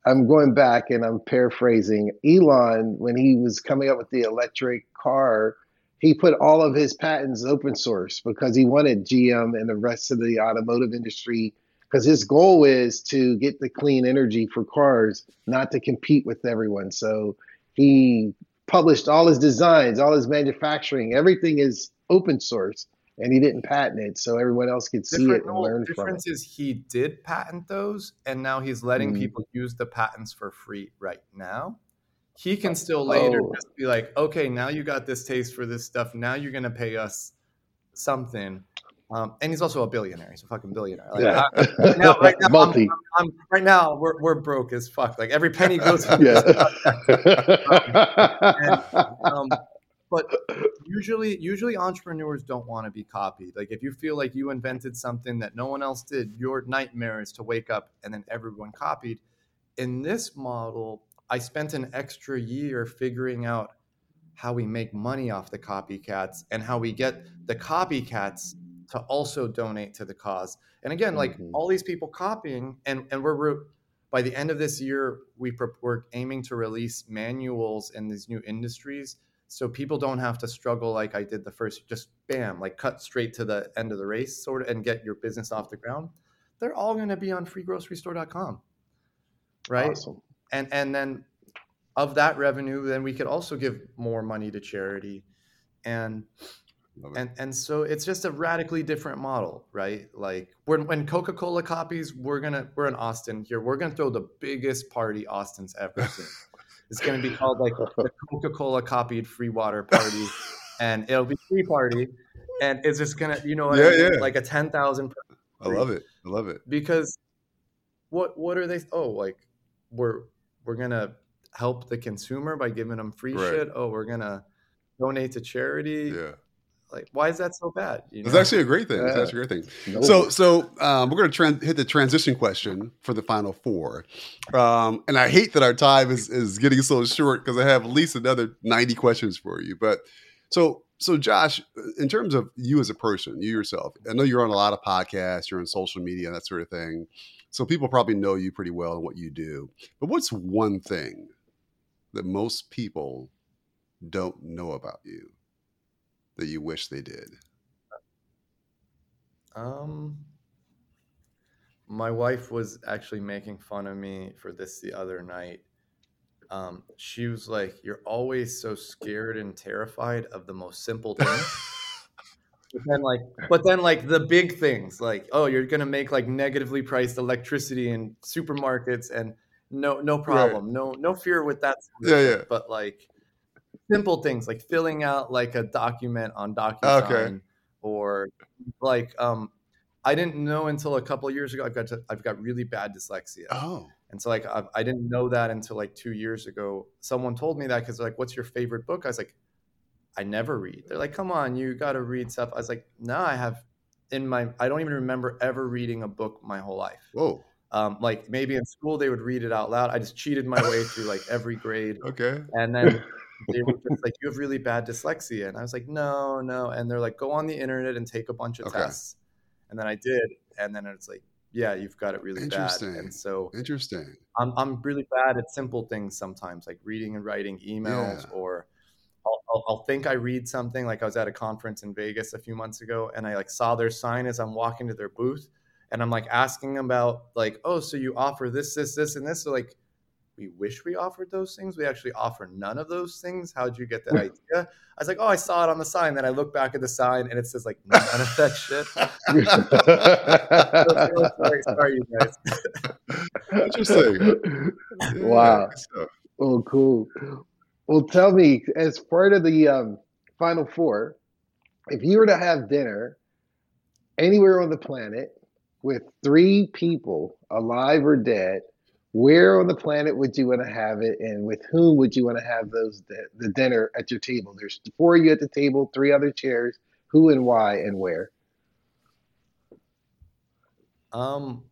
Speaker 2: I'm going back and I'm paraphrasing Elon when he was coming up with the electric car. He put all of his patents open source because he wanted GM and the rest of the automotive industry because his goal is to get the clean energy for cars, not to compete with everyone. So he published all his designs, all his manufacturing, everything is open source, and he didn't patent it, so everyone else could see it and
Speaker 1: no,
Speaker 2: learn from it.
Speaker 1: difference is he did patent those, and now he's letting
Speaker 2: Mhm.
Speaker 1: people use the patents for free right now. He can still later
Speaker 2: Oh.
Speaker 1: just be like, okay, now you got this taste for this stuff. Now you're gonna pay us something. Um, and he's also a billionaire. He's a fucking billionaire. Like,
Speaker 2: Yeah,
Speaker 1: I- now, right now, I'm-
Speaker 2: multi.
Speaker 1: I'm, right now we're, we're broke as fuck. Like every penny goes.
Speaker 2: Yeah.
Speaker 1: um, but usually usually entrepreneurs don't want to be copied like if you feel like you invented something that no one else did your nightmare is to wake up and then everyone copied in this model i spent an extra year figuring out how we make money off the copycats and how we get the copycats to also donate to the cause and again like
Speaker 2: Mhm.
Speaker 1: all these people copying and and we're, we're by the end of this year we pro- we're aiming to release manuals in these new industries so people don't have to struggle like I did the first just bam like cut straight to the end of the race sort of and get your business off the ground they're all going to be on freegrocerystore.com right
Speaker 2: Awesome.
Speaker 1: and and then of that revenue then we could also give more money to charity and. And and so it's just a radically different model right like when when coca-cola copies we're gonna we're in austin here we're gonna throw the biggest party austin's ever seen it's gonna be called like the coca-cola copied free water party and it'll be free party and it's just gonna you know what I
Speaker 3: Yeah,
Speaker 1: mean?
Speaker 3: yeah.
Speaker 1: like a 10000
Speaker 3: I love it. I love it.
Speaker 1: because what what are they oh like we're we're gonna help the consumer by giving them free
Speaker 3: Right.
Speaker 1: shit oh we're gonna donate to charity
Speaker 3: Yeah.
Speaker 1: Like why is that so bad you
Speaker 3: It's actually a great thing. It's actually a great thing.
Speaker 2: No.
Speaker 3: So, so um, we're going to hit the transition question for the final four, um, and I hate that our time is is getting so short because I have at least another ninety questions for you. But so, so Josh, in terms of you as a person, you yourself, I know you're on a lot of podcasts, you're on social media, that sort of thing. So people probably know you pretty well and what you do. But what's one thing that most people don't know about you that you wish they did?
Speaker 1: Um, my wife was actually making fun of me for this the other night. Um, she was like, "You're always so scared and terrified of the most simple things." but then, like, but then, like the big things, like, oh, you're gonna make like negatively priced electricity in supermarkets, and no, no problem, no, no fear with that.
Speaker 3: Yeah, yeah.
Speaker 1: But like simple things, like filling out like a document on DocuSign,
Speaker 3: Okay.
Speaker 1: or like um i didn't know until a couple of years ago i've got to, i've got really bad dyslexia.
Speaker 3: Oh,
Speaker 1: and so like I, I didn't know that until like two years ago. Someone told me that because like what's your favorite book? I was like i never read. They're like come on you got to read stuff. I was like no i have in my i don't even remember ever reading a book my whole life.
Speaker 3: Whoa,
Speaker 1: um, like maybe in school they would read it out loud. I just cheated my way through like every grade.
Speaker 3: Okay.
Speaker 1: and then they were just like, "You have really bad dyslexia," and I was like, "No, no." And they're like, "Go on the internet and take a bunch of
Speaker 3: Okay.
Speaker 1: tests." And then I did, and then it's like, "Yeah, you've got it really bad."
Speaker 3: Interesting.
Speaker 1: And so
Speaker 3: Interesting.
Speaker 1: I'm I'm really bad at simple things sometimes, like reading and writing emails,
Speaker 3: Yeah.
Speaker 1: or I'll, I'll, I'll think I read something. Like I was at a conference in Vegas a few months ago, and I like saw their sign as I'm walking to their booth, and I'm like asking about like, "Oh, so you offer this, this, this, and this?" So like we wish we offered those things. We actually offer none of those things. How'd you get that idea? I was like, oh, I saw it on the sign. Then I look back at the sign and it says like none of that shit. Sorry, sorry, you guys.
Speaker 3: Interesting. Yeah,
Speaker 2: Wow. Oh, cool. Well, tell me, as part of the um, final four, if you were to have dinner anywhere on the planet with three people, alive or dead, where on the planet would you want to have it, and with whom would you want to have those di- the dinner at your table? There's four of you at the table, three other chairs. Who and why and where?
Speaker 1: Um,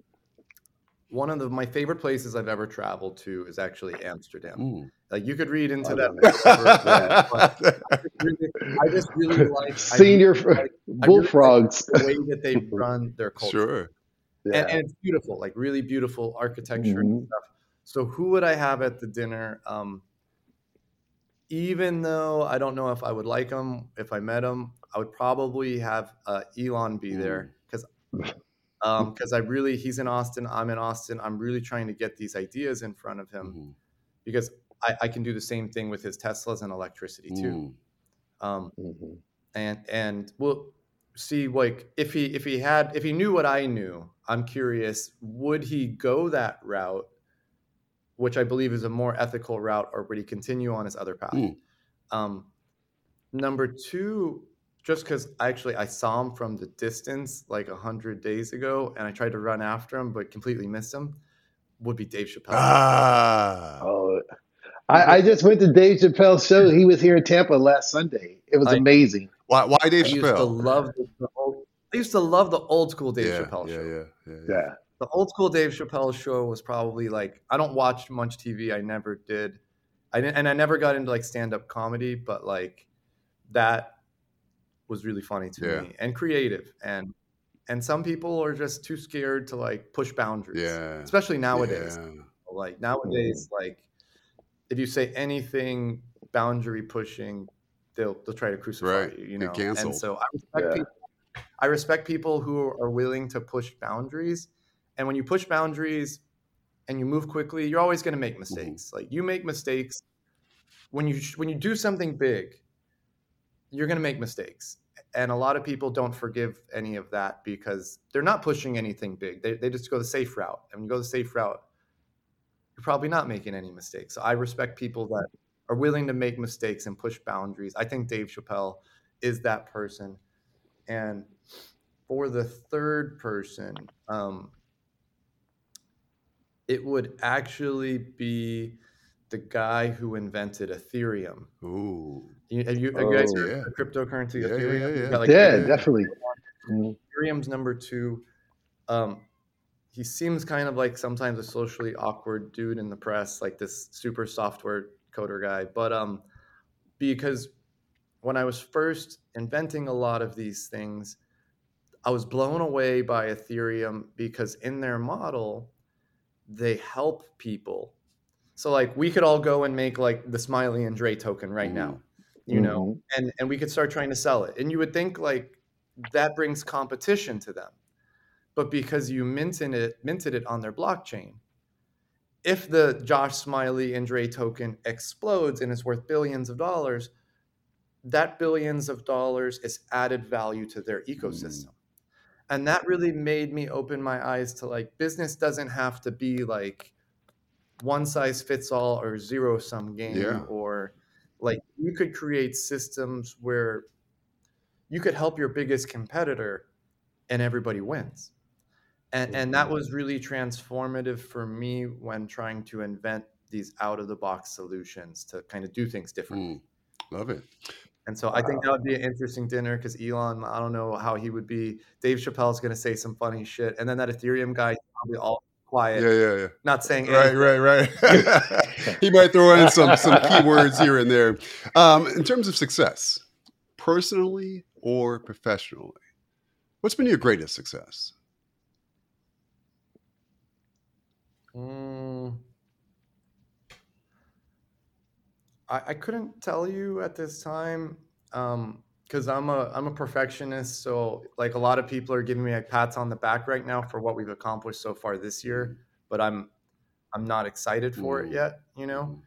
Speaker 1: one of the my favorite places I've ever traveled to is actually Amsterdam.
Speaker 3: Mm.
Speaker 1: Like you could read into
Speaker 2: I
Speaker 1: that.
Speaker 2: love
Speaker 1: I just really, I just really like I
Speaker 2: Senior
Speaker 1: really like
Speaker 2: bullfrogs.
Speaker 1: the way that they run their culture.
Speaker 3: sure.
Speaker 2: Yeah.
Speaker 1: and, and it's beautiful, like really beautiful architecture and
Speaker 2: Mhm.
Speaker 1: stuff. So who would I have at the dinner? Um, even though I don't know if I would like him if I met him, I would probably have uh, Elon be there because um, because I really he's in Austin, I'm in Austin. I'm really trying to get these ideas in front of him
Speaker 3: Mhm.
Speaker 1: because I, I can do the same thing with his Teslas and electricity too.
Speaker 3: Mm.
Speaker 1: Um,
Speaker 2: Mhm.
Speaker 1: and and we'll see like if he if he had if he knew what i knew i'm curious would he go that route which i believe is a more ethical route or would he continue on his other path
Speaker 3: Hmm.
Speaker 1: um number two just because actually i saw him from the distance like a hundred days ago and i tried to run after him but completely missed him would be dave chappelle
Speaker 3: Ah.
Speaker 2: Oh, I, I just went to Dave Chappelle's show. He was here in Tampa last Sunday. It was
Speaker 1: I-
Speaker 2: amazing.
Speaker 3: Why, why Dave
Speaker 1: i used to
Speaker 3: Chappelle?
Speaker 1: love the, the old, i used to love the old school dave
Speaker 3: yeah,
Speaker 1: chappelle
Speaker 3: yeah,
Speaker 1: show
Speaker 3: yeah, yeah, yeah.
Speaker 2: Yeah.
Speaker 1: the old school Dave Chappelle show was probably like I don't watch much TV. I never did. I didn't, and I never got into like stand up comedy, but like that was really funny to
Speaker 3: Yeah.
Speaker 1: me and creative. And and some people are just too scared to like push boundaries,
Speaker 3: Yeah.
Speaker 1: especially nowadays.
Speaker 3: Yeah.
Speaker 1: Like nowadays, mm-hmm. like if you say anything boundary pushing, they'll they'll try to crucify
Speaker 3: Right.
Speaker 1: you. You know, and so I respect
Speaker 2: Yeah.
Speaker 1: people. I respect people who are willing to push boundaries, and when you push boundaries and you move quickly, you're always going to make mm-hmm. mistakes. Like you make mistakes when you when you do something big, you're going to make mistakes. And a lot of people don't forgive any of that because they're not pushing anything big. They, they just go the safe route. And when you go the safe route, you're probably not making any mistakes. So I respect people that are willing to make mistakes and push boundaries. I think Dave Chappelle is that person. And for the third person, um, it would actually be the guy who invented Ethereum.
Speaker 3: Ooh.
Speaker 1: You, have you, have you guys
Speaker 2: Oh,
Speaker 1: heard
Speaker 3: yeah.
Speaker 1: of cryptocurrency
Speaker 3: Yeah, yeah,
Speaker 1: Ethereum?
Speaker 3: yeah,
Speaker 1: You've
Speaker 3: yeah.
Speaker 1: like,
Speaker 2: yeah, definitely.
Speaker 1: Ethereum's number two. Um, he seems kind of like sometimes a socially awkward dude in the press, like this super software coder guy. But um, because when I was first inventing a lot of these things, I was blown away by Ethereum because in their model, they help people. So like we could all go and make like the Smiley and Dre token right now, mm-hmm. you know, mm-hmm. and and we could start trying to sell it. And you would think like that brings competition to them. But because you minted it, minted it on their blockchain, if the Josh Smiley and Dre token explodes and is worth billions of dollars, that billions of dollars is added value to their ecosystem. And that really made me open my eyes to like business doesn't have to be like one size fits all or zero sum game
Speaker 3: Yeah.
Speaker 1: or like you could create systems where you could help your biggest competitor and everybody wins. And and that was really transformative for me when trying to invent these out of the box solutions to kind of do things differently.
Speaker 3: Mm. Love it.
Speaker 1: And so I think that would be an interesting dinner because Elon, I don't know how he would be. Dave Chappelle's going to say some funny shit, and then that Ethereum guy probably all quiet,
Speaker 3: Yeah, yeah, yeah.
Speaker 1: not saying
Speaker 3: Right,
Speaker 1: anything.
Speaker 3: right, right. he might throw in some some keywords here and there. Um, in terms of success, personally or professionally, what's been your greatest success?
Speaker 1: Mm. I, I couldn't tell you at this time because I'm a I'm a perfectionist. So like a lot of people are giving me like pats on the back right now for what we've accomplished so far this year, but I'm I'm not excited for it
Speaker 3: Mm.
Speaker 1: yet. You know.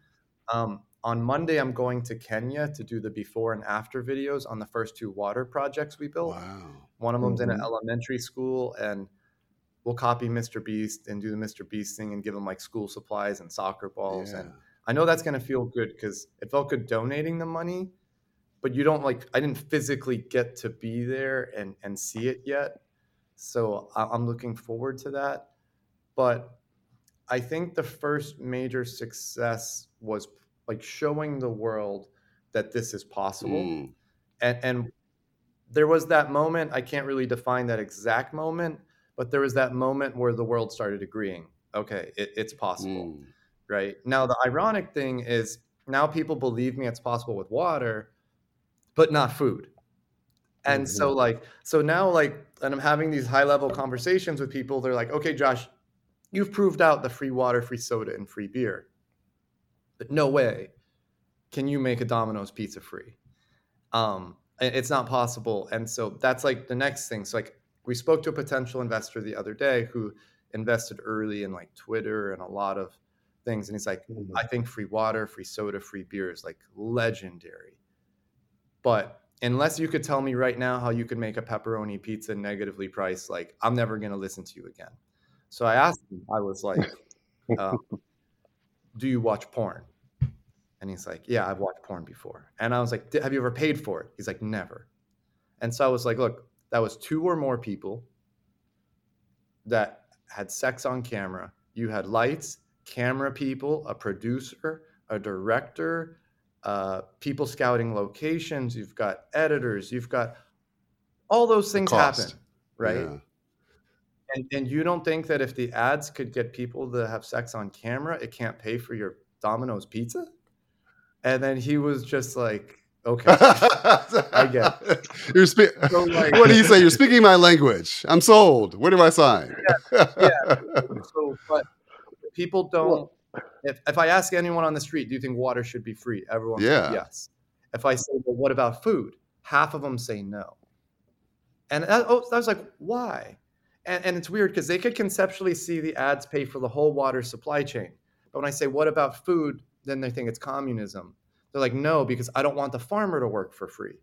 Speaker 1: Um, on Monday, I'm going to Kenya to do the before and after videos on the first two water projects we built.
Speaker 3: Wow.
Speaker 1: One of them's in an
Speaker 2: Mhm.
Speaker 1: elementary school, and we'll copy Mr. Beast and do the Mr. Beast thing and give him like school supplies and soccer balls.
Speaker 3: Yeah.
Speaker 1: And I know that's gonna feel good because it felt good donating the money, but you don't like I didn't physically get to be there and and see it yet. So I'm looking forward to that. But I think the first major success was like showing the world that this is possible
Speaker 3: Mm.
Speaker 1: and and there was that moment i can't really define that exact moment but there was that moment where the world started agreeing okay, it, it's possible,
Speaker 3: Mm.
Speaker 1: Right? Now, the ironic thing is now people believe me it's possible with water, but not food. And so, like, so now, like, and I'm having these high level conversations with people. They're like, okay, Josh, you've proved out the free water, free soda, and free beer. But no way can you make a Domino's pizza free. Um, it's not possible. And so that's like the next thing. So, like, we spoke to a potential investor the other day who invested early in like Twitter and a lot of things. And he's like,
Speaker 2: Mhm.
Speaker 1: I think free water, free soda, free beer is like legendary. But unless you could tell me right now how you could make a pepperoni pizza negatively priced, like I'm never going to listen to you again. So I asked him, I was like, um, Do you watch porn? And he's like, Yeah, I've watched porn before. And I was like, Have you ever paid for it? He's like, Never. And so I was like, Look, that was two or more people that had sex on camera. You had lights, camera people, a producer, a director, uh, people scouting locations. You've got editors. You've got all those things happen, right?
Speaker 3: Yeah.
Speaker 1: And and you don't think that if the ads could get people to have sex on camera, it can't pay for your Domino's pizza? And then he was just like, okay.
Speaker 3: I
Speaker 1: get
Speaker 3: You're spe-
Speaker 1: So, like-
Speaker 3: what do you say? You're speaking my language. I'm sold. Where do I sign?
Speaker 1: Yeah so, but people don't. If, if I ask anyone on the street, do you think water should be free? Everyone
Speaker 3: Yeah.
Speaker 1: says yes. If I say, well, what about food? Half of them say no. And that, oh, I was like, why? And, and it's weird because they could conceptually see the ads pay for the whole water supply chain. But when I say, what about food? Then they think it's communism. They're like, no, because I don't want the farmer to work for free.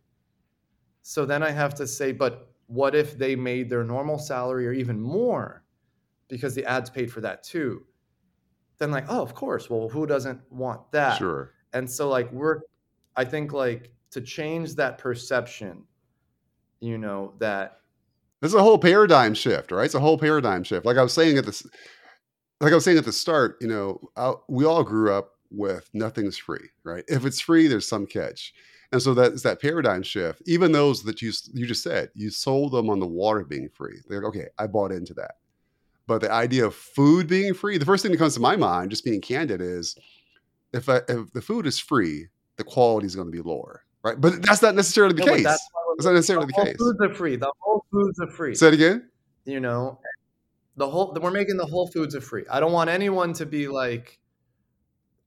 Speaker 1: So then I have to say, but what if they made their normal salary or even more because the ads paid for that too? Then, like, oh, of course. Well, who doesn't want that?
Speaker 3: Sure.
Speaker 1: And so, like, we're, I think, like, to change that perception, you know, that,
Speaker 3: It's a whole paradigm shift, right? It's a whole paradigm shift. Like I was saying at this, like I was saying at the start, you know, I, we all grew up with nothing's free, right? If it's free, there's some catch, and so that's that paradigm shift. Even those that you you just said you sold them on the water being free. They're like, okay, I bought into that. But the idea of food being free, the first thing that comes to my mind, just being candid, is if I, if the food is free, the quality is going to be lower, right? But that's not necessarily the
Speaker 1: No,
Speaker 3: case.
Speaker 1: that's
Speaker 3: That's not necessarily
Speaker 1: the
Speaker 3: the
Speaker 1: whole
Speaker 3: case.
Speaker 1: foods are free. The whole foods are free.
Speaker 3: Say it again.
Speaker 1: you know the whole we're making the whole foods are free i don't want anyone to be like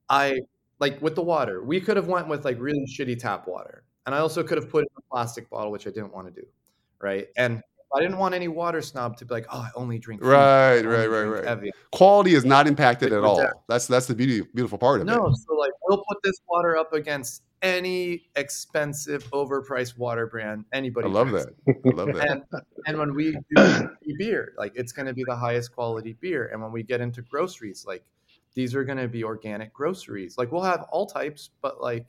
Speaker 1: i like with the water we could have went with like really shitty tap water and i also could have put it in a plastic bottle which i didn't want to do right and i didn't want any water snob to be like oh i only drink
Speaker 3: Right, right, right, right.
Speaker 1: Evian."
Speaker 3: quality is not impacted at all. That's that's the beauty, beautiful part of
Speaker 1: no
Speaker 3: it.
Speaker 1: No, so like we'll put this water up against any expensive overpriced water brand anybody
Speaker 3: I love
Speaker 1: drinks.
Speaker 3: that. I love that.
Speaker 1: and and when we do beer, like it's going to be the highest quality beer. And when we get into groceries, like these are going to be organic groceries. Like we'll have all types, but like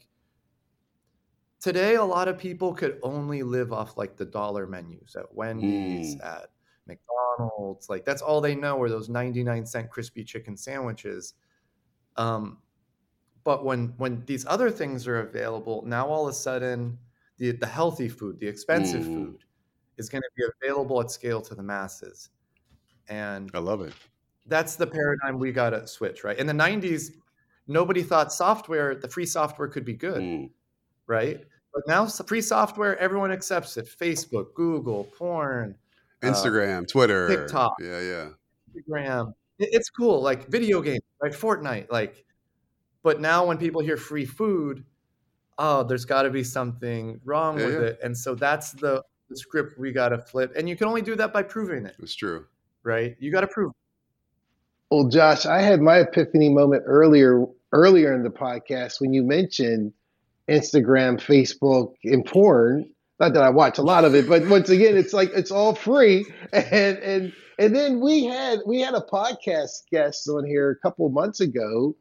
Speaker 1: today, a lot of people could only live off like the dollar menus at Wendy's,
Speaker 3: Mm.
Speaker 1: at McDonald's. Like that's all they know are those ninety nine cent crispy chicken sandwiches. Um, but when when these other things are available, now all of a sudden the the healthy food, the expensive
Speaker 3: Mm.
Speaker 1: food, is going to be available at scale to the masses, and
Speaker 3: I love it.
Speaker 1: that's the paradigm we got to switch. Right in the '90s, nobody thought software, the free software, could be good,
Speaker 3: Mm.
Speaker 1: Right? But now free software, everyone accepts it. Facebook, Google, porn, uh,
Speaker 3: Instagram, Twitter,
Speaker 1: TikTok.
Speaker 3: Yeah, yeah.
Speaker 1: Instagram. It's cool, like video games, right? Fortnite, like. But now when people hear free food, oh, there's got to be something wrong
Speaker 3: Yeah,
Speaker 1: with
Speaker 3: yeah.
Speaker 1: it, and so that's the, the script we got to flip. And you can only do that by proving it,
Speaker 3: It's true.
Speaker 1: right? You got to prove. It.
Speaker 2: Well, Josh, I had my epiphany moment earlier earlier in the podcast when you mentioned Instagram, Facebook, and porn. Not that I watch a lot of it, but once again, it's like it's all free. And and and then we had we had a podcast guest on here a couple months ago,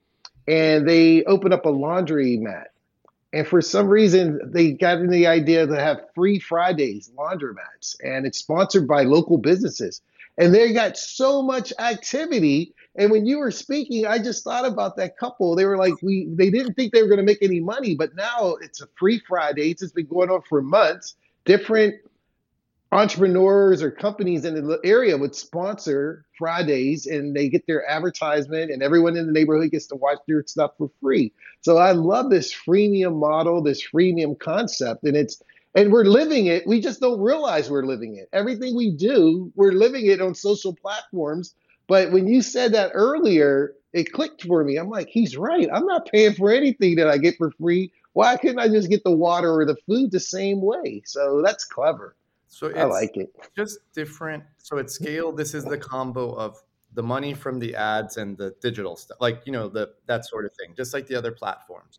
Speaker 2: and they opened up a laundry mat. And for some reason, they got in the idea to have free Fridays laundromats, and it's sponsored by local businesses. And they got so much activity. And when you were speaking, I just thought about that couple. They were like, we they didn't think they were going to make any money, but now it's a free Friday. It's been going on for months. Different entrepreneurs or companies in the area would sponsor Fridays and they get their advertisement and everyone in the neighborhood gets to watch their stuff for free. So I love this freemium model, this freemium concept and it's and we're living it. We just don't realize we're living it. Everything we do, we're living it on social platforms. But when you said that earlier, it clicked for me. I'm like, he's right. I'm not paying for anything that I get for free. Why couldn't I just get the water or the food the same way? So that's clever.
Speaker 1: So
Speaker 2: I like it.
Speaker 1: just different. So at scale, this is the combo of the money from the ads and the digital stuff, like you know the that sort of thing, just like the other platforms.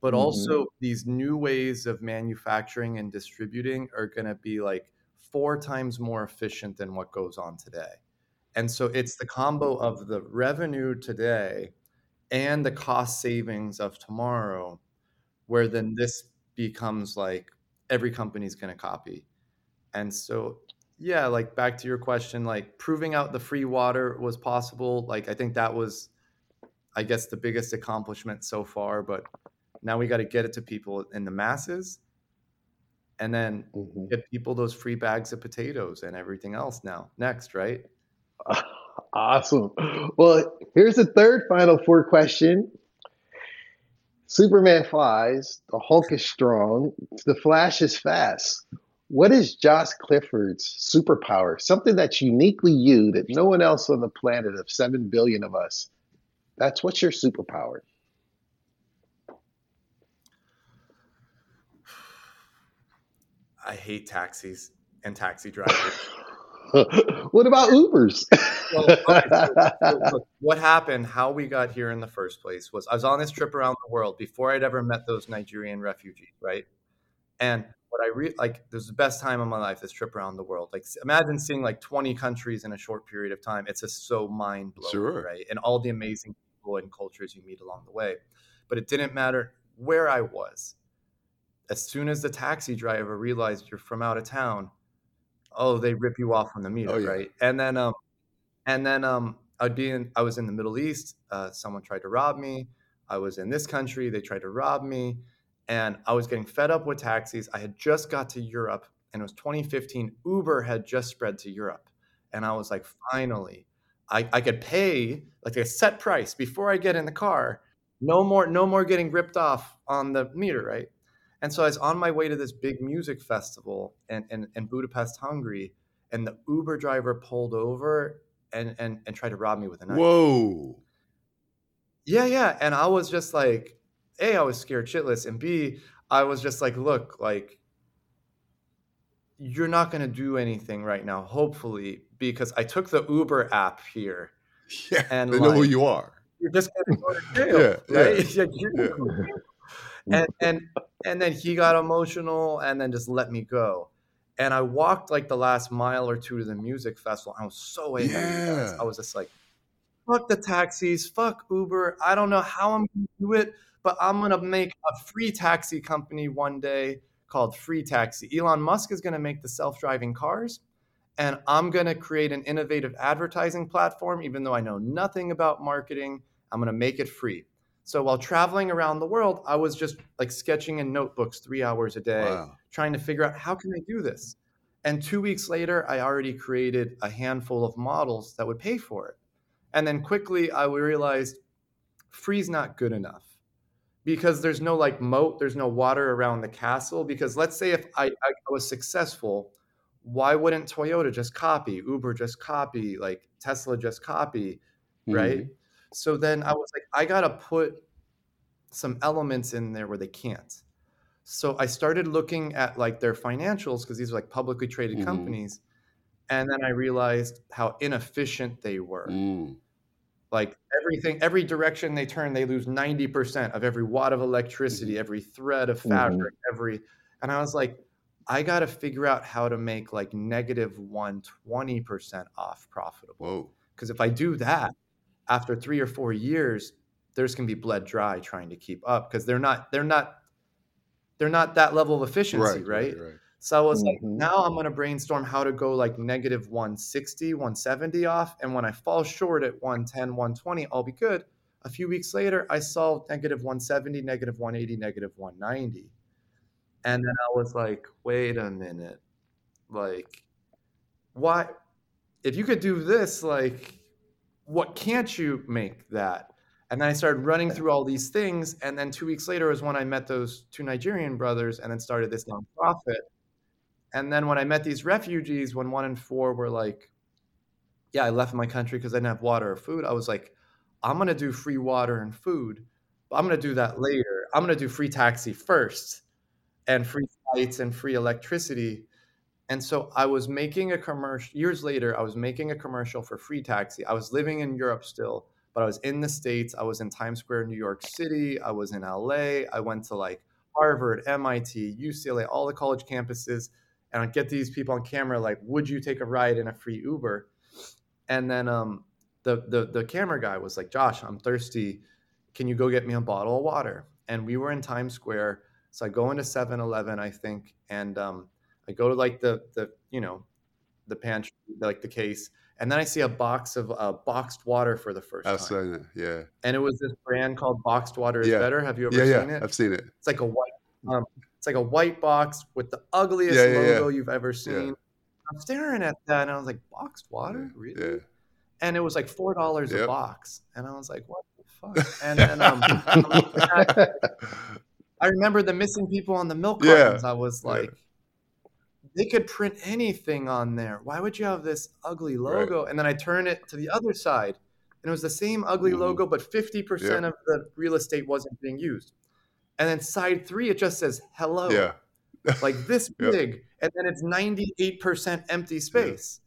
Speaker 1: But
Speaker 2: hmm
Speaker 1: also these new ways of manufacturing and distributing are going to be like four times more efficient than what goes on today. And so it's the combo of the revenue today and the cost savings of tomorrow, where then this becomes like every company's going to copy. And so, yeah, like back to your question, like proving out the free water was possible. Like I think that was, I guess, the biggest accomplishment so far. But now we got to get it to people in the masses, and then
Speaker 2: hmm
Speaker 1: get people those free bags of potatoes and everything else. Now, next, right?
Speaker 2: Awesome. Well, here's the third final four question. Superman flies, the Hulk is strong, the Flash is fast. What is Josh Clifford's superpower? Something that's uniquely you that no one else on the planet of 7 billion of us. That's what's your superpower.
Speaker 1: I hate taxis and taxi drivers.
Speaker 2: what about Ubers?
Speaker 1: Well, so, so look, what happened, how we got here in the first place was I was on this trip around the world before I'd ever met those Nigerian refugees, right? And what I re like, this was the best time of my life, this trip around the world. Like, imagine seeing like 20 countries in a short period of time. It's just so mind blowing,
Speaker 3: Sure.
Speaker 1: right? And all the amazing people and cultures you meet along the way. But it didn't matter where I was. As soon as the taxi driver realized you're from out of town, oh, they rip you off on the
Speaker 3: Oh
Speaker 1: meter,
Speaker 3: yeah.
Speaker 1: right? And then, um, and then um, I'd be in. I was in the Middle East. Uh, someone tried to rob me. I was in this country. They tried to rob me, and I was getting fed up with taxis. I had just got to Europe, and it was 2015. Uber had just spread to Europe, and I was like, finally, I, I could pay like a set price before I get in the car. No more, no more getting ripped off on the meter, right? And so I was on my way to this big music festival in, in, in Budapest, Hungary, and the Uber driver pulled over and, and, and tried to rob me with a knife.
Speaker 3: Whoa.
Speaker 1: Yeah, yeah. And I was just like, A, I was scared shitless. And B, I was just like, look, like, you're not going to do anything right now, hopefully, because I took the Uber app here
Speaker 3: Yeah.
Speaker 1: and
Speaker 3: They know who you are.
Speaker 1: you're just going to go to jail,
Speaker 3: Yeah. Yeah.
Speaker 1: right? Like, you're
Speaker 3: Yeah.
Speaker 1: And and and then he got emotional and then just let me go. And i walked like the last mile or two to the music festival. I was so angry
Speaker 3: Yeah.
Speaker 1: i was just like fuck the taxis. Fuck uber. I don't know how i'm gonna do it but i'm gonna make a free taxi company one day called free taxi. Elon musk is gonna make the self-driving cars and i'm gonna create an innovative advertising platform even though i know nothing about marketing. I'm gonna make it free so while traveling around the world, I was just like sketching in notebooks three hours a day,
Speaker 3: Wow.
Speaker 1: trying to figure out how can I do this. And two weeks later, I already created a handful of models that would pay for it. And then quickly, I realized free's not good enough because there's no like moat, there's no water around the castle. Because let's say if I, I was successful, why wouldn't Toyota just copy, Uber just copy, like Tesla just copy, mm-hmm.
Speaker 3: right?
Speaker 1: So then I was like, I gotta put some elements in there where they can't. So I started looking at like their financials because these are like publicly traded
Speaker 3: Mhm.
Speaker 1: companies, and then I realized how inefficient they were.
Speaker 3: Mm.
Speaker 1: Like everything, every direction they turn, they lose ninety percent of every watt of electricity,
Speaker 3: Mhm.
Speaker 1: every thread of
Speaker 2: hmm
Speaker 1: fabric, every. And I was like, I got to figure out how to make like negative one twenty percent off profitable.
Speaker 3: Whoa.
Speaker 1: Because if I do that, after three or four years, there's gonna be bled dry trying to keep up because they're not they're not they're not that level of efficiency,
Speaker 3: Right.
Speaker 1: right?
Speaker 3: Right. Right.
Speaker 1: So I was like,
Speaker 2: hmm
Speaker 1: now I'm gonna brainstorm how to go like negative 160, 170 off. And when I fall short at 110, 120, I'll be good. A few weeks later, I solved negative 170, negative 180, negative 190. And then I was like, wait a minute. like why if you could do this like what can't you make that? And then i started running through all these things and then two weeks later was when i met those two nigerian brothers and then started this nonprofit. And then when i met these refugees when one and four were like yeah i left my country because i didn't have water or food i was like i'm going to do free water and food but i'm going to do that later. I'm going to do free taxi first and free flights and free electricity and so I was making a commercial years later. I was making a commercial for Free Taxi. I was living in Europe still, but I was in the States. I was in Times Square, New York City. I was in LA. I went to like Harvard, MIT, UCLA, all the college campuses. And I'd get these people on camera like, would you take a ride in a free Uber? And then um, the, the, the camera guy was like, Josh, I'm thirsty. Can you go get me a bottle of water? And we were in Times Square. So I go into 7 Eleven, I think, and um, I go to like the the you know the pantry, like the case, and then I see a box of uh, boxed water for the first
Speaker 3: I've
Speaker 1: time.
Speaker 3: seen it. Yeah.
Speaker 1: And it was this brand called Boxed Water is
Speaker 3: Yeah.
Speaker 1: Better. Have you ever
Speaker 3: Yeah,
Speaker 1: seen
Speaker 3: yeah.
Speaker 1: it?
Speaker 3: I've seen it.
Speaker 1: It's like a white, um, it's like a white box with the ugliest
Speaker 3: Yeah,
Speaker 1: logo you've ever seen. I'm staring at that, and I was like, "Boxed water, really?"
Speaker 3: Yeah.
Speaker 1: And it was like four dollars a box, and I was like, "What the fuck?" And then um, I'm looking at- I remember the missing people on the milk cartons. I was like, they could print anything on there. Why would you have this ugly
Speaker 3: Right.
Speaker 1: logo? And then I turn it to the other side, and it was the same ugly
Speaker 3: Mhm.
Speaker 1: logo, but 50% of the real estate wasn't being used. And then side three, it just says hello,
Speaker 3: yeah.
Speaker 1: like this
Speaker 3: Yep.
Speaker 1: big. And then it's 98% empty space.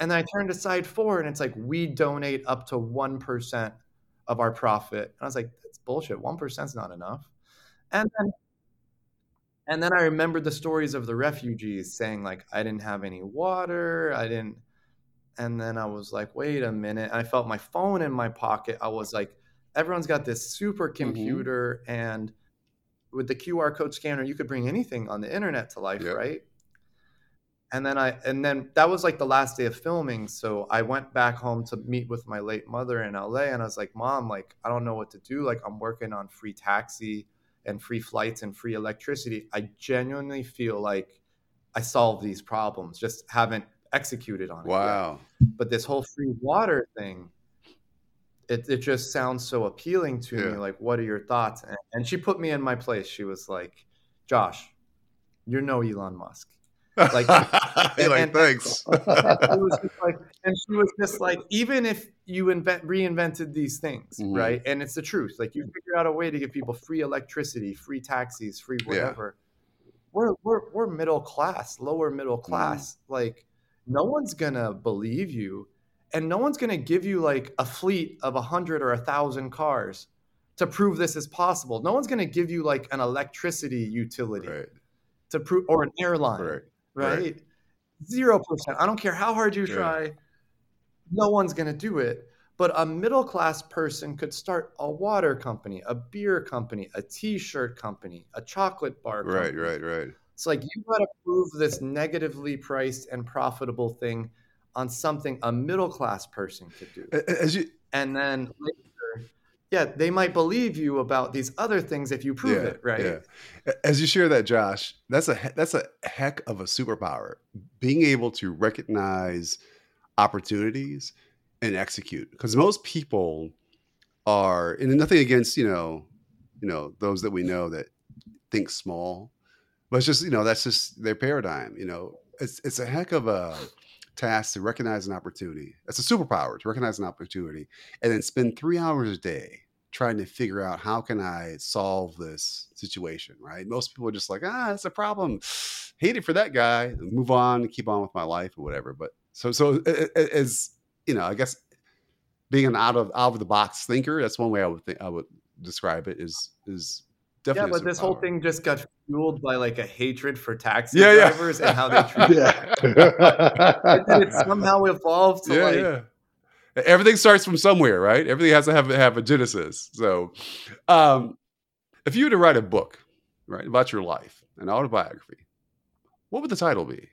Speaker 1: And then I turn to side four, and it's like, we donate up to 1% of our profit. And I was like, that's bullshit. 1% is not enough. And then and then I remembered the stories of the refugees saying like I didn't have any water, I didn't and then I was like, wait a minute. I felt my phone in my pocket. I was like, everyone's got this supercomputer mm-hmm. and with the QR code scanner, you could bring anything on the internet to life,
Speaker 3: Yep.
Speaker 1: right? And then I and then that was like the last day of filming. So I went back home to meet with my late mother in LA and I was like, Mom, like I don't know what to do. Like I'm working on free taxi and free flights and free electricity. I genuinely feel like I solved these problems, just haven't executed on it. yet
Speaker 3: Wow.
Speaker 1: but this whole free water thing it, it just sounds so appealing to me like what are your thoughts and, and she put me in my place she was like josh you're no elon musk Like-
Speaker 3: You're like,
Speaker 1: and-
Speaker 3: thanks.
Speaker 1: it was just like and she was just like even if you invent reinvented these things
Speaker 3: Mhm.
Speaker 1: right and it's the truth like you figure out a way to give people free electricity free taxis free
Speaker 3: Yeah.
Speaker 1: whatever we're, we're we're middle class lower middle
Speaker 3: Mm-hmm.
Speaker 1: class like no one's gonna believe you and no one's gonna give you like a fleet of a hundred or a thousand cars to prove this is possible no one's gonna give you like an electricity utility
Speaker 3: right.
Speaker 1: to prove or an airline
Speaker 3: Right.
Speaker 1: right?
Speaker 3: Right.
Speaker 1: Zero percent. I don't care how hard you
Speaker 3: Yeah.
Speaker 1: try. No one's going to do it. But a middle class person could start a water company, a beer company, a t shirt company, a chocolate bar company.
Speaker 3: Right. Right. Right.
Speaker 1: It's like you got to prove this negatively priced and profitable thing on something a middle class person could do.
Speaker 3: As you,
Speaker 1: And then later, yeah, they might believe you about these other things if you prove
Speaker 3: yeah,
Speaker 1: it, right?
Speaker 3: Yeah. As you share that, Josh, that's a that's a heck of a superpower. Being able to recognize opportunities and execute, because most people are, and nothing against you know, you know those that we know that think small, but it's just you know that's just their paradigm. You know, it's it's a heck of a task to recognize an opportunity. It's a superpower to recognize an opportunity and then spend three hours a day trying to figure out how can I solve this situation, right? Most people are just like, ah, that's a problem. Hate it for that guy. Move on, keep on with my life or whatever. But so so as you know, I guess being an out of out of the box thinker, that's one way I would think I would describe it is is definitely. a
Speaker 1: but this whole thing just got fueled by like a hatred for taxi
Speaker 3: Yeah, yeah.
Speaker 1: drivers and how they treat
Speaker 2: yeah.
Speaker 1: and then it somehow evolved to
Speaker 3: yeah,
Speaker 1: like
Speaker 3: yeah. Everything starts from somewhere, right? Everything has to have have a genesis. So, um, if you were to write a book, right, about your life, an autobiography, what would the title be?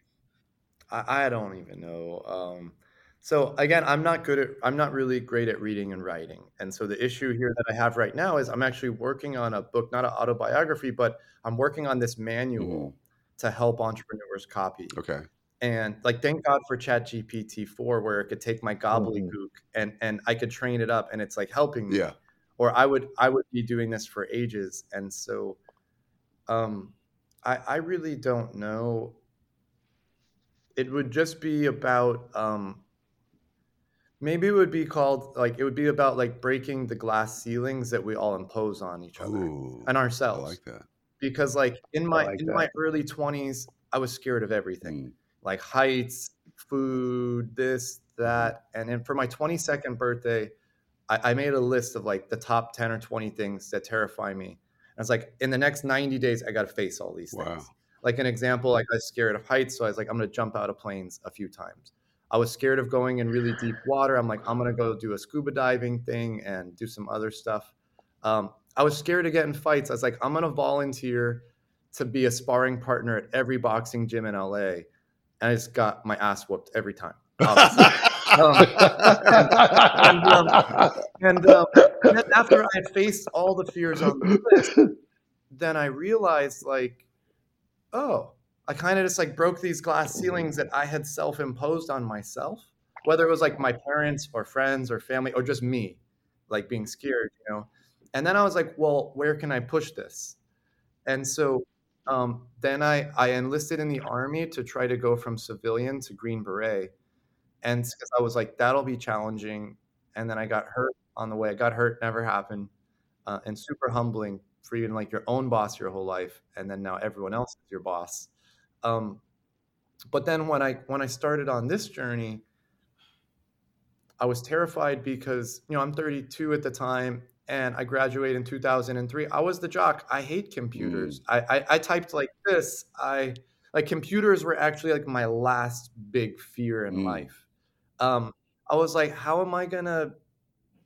Speaker 1: I, I don't even know. Um, so again, I'm not good at I'm not really great at reading and writing. And so the issue here that I have right now is I'm actually working on a book, not an autobiography, but I'm working on this manual to help entrepreneurs copy.
Speaker 3: Okay.
Speaker 1: and like thank god for chat gpt 4 where it could take my gobbledygook mm-hmm. and and i could train it up and it's like helping me
Speaker 3: yeah
Speaker 1: or i would i would be doing this for ages and so um i i really don't know it would just be about um maybe it would be called like it would be about like breaking the glass ceilings that we all impose on each other
Speaker 3: Ooh,
Speaker 1: and ourselves
Speaker 3: I like that
Speaker 1: because like in my
Speaker 2: like
Speaker 1: in
Speaker 2: that.
Speaker 1: my early 20s i was scared of everything mm. like heights food this that and then for my 22nd birthday I, I, made a list of like the top 10 or 20 things that terrify me and it's like in the next 90 days i got to face all these
Speaker 3: wow.
Speaker 1: things like an example like i was scared of heights so i was like i'm going to jump out of planes a few times. I was scared of going in really deep water. I'm like i'm going to go do a scuba diving thing and do some other stuff. Um, I was scared to get in fights. I was like, I'm gonna volunteer to be a sparring partner at every boxing gym in LA, and I just got my ass whooped every time. um, and, um, and, um, and after I faced all the fears on the list, then I realized like, oh, I kind of just like broke these glass ceilings that I had self-imposed on myself, whether it was like my parents or friends or family or just me, like being scared, you know and then I was like, well, where can I push this? And so um, then I, I enlisted in the army to try to go from civilian to Green Beret. And because I was like, that'll be challenging. And then I got hurt on the way. I got hurt, never happened. Uh, and super humbling for even like your own boss your whole life. And then now everyone else is your boss. Um, but then when I when I started on this journey, I was terrified because you know I'm 32 at the time and I graduated in 2003. I was the jock. I hate computers. Mm. I, I, I typed like this. I like computers were actually like my last big fear in mm. life. Um, I was like, how am I gonna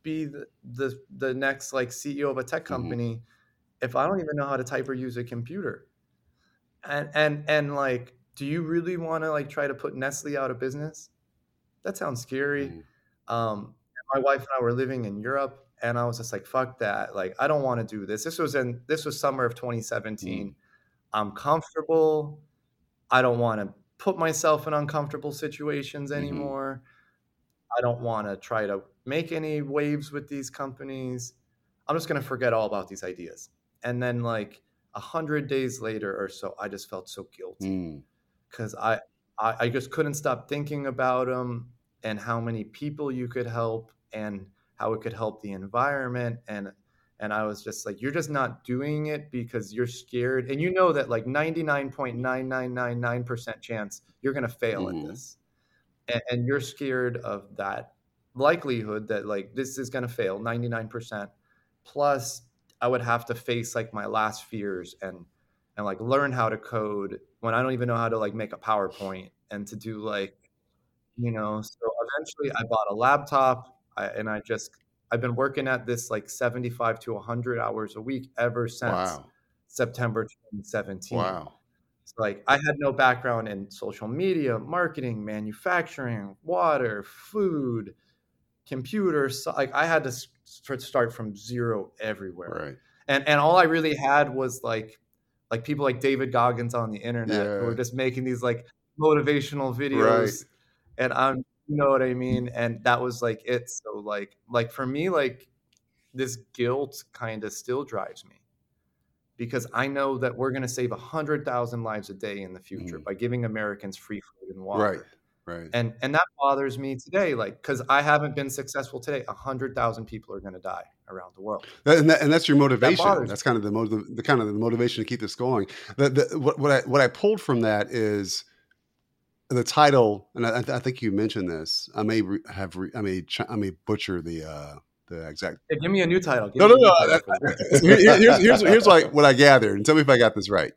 Speaker 1: be the, the the next like CEO of a tech mm-hmm. company mm-hmm. If I don't even know how to type or use a computer? And and and like, do you really want to like try to put Nestle out of business? That sounds scary. Mm. Um, my wife and I were living in Europe and I was just like, fuck that. Like, I don't want to do this. This was in this was summer of 2017. Mm. I'm comfortable. I don't want to put myself in uncomfortable situations mm-hmm. anymore. Mm-hmm. I don't want to try to make any waves with these companies. I'm just gonna forget all about these ideas. And then like a hundred days later or so, I just felt so guilty because mm. I, I I just couldn't stop thinking about them and how many people you could help and how it could help the environment and and I was just like, you're just not doing it because you're scared. And you know that like 99.9999% chance you're to fail mm-hmm. at this. And, and, you're scared of that likelihood that like this is to fail 99%. Plus, I would have to face like my last fears and and like learn how to code when I don't even know how to like make a PowerPoint and to do like, you know, so eventually I bought a laptop I, and I just I've been working at this like 75 to 100 hours a week ever since wow. September 2017.
Speaker 3: Wow.
Speaker 1: So like I had no background in social media, marketing, manufacturing, water, food, computers. So like I had to start from zero everywhere.
Speaker 3: Right.
Speaker 1: And and all I really had was like like people like David Goggins on the internet yeah. who were just making these like motivational videos. Right. And I'm you know what I mean? And that was like it. So like like for me, like this guilt kind of still drives me because I know that we're gonna save a hundred thousand lives a day in the future mm. by giving Americans free food and water.
Speaker 3: Right. Right.
Speaker 1: And and that bothers me today, like because I haven't been successful today. A hundred thousand people are going to die around the world,
Speaker 3: and, that, and that's your motivation. That that's kind of the, motiv- the kind of the motivation to keep this going. The, the, what, what I what I pulled from that is the title, and I, I, think you mentioned this. I may re, have re, I may ch- I may butcher the uh, the exact.
Speaker 1: Yeah, give me a new title. Give
Speaker 3: no, no, no. here's here's here's like what I gathered, and tell me if I got this right.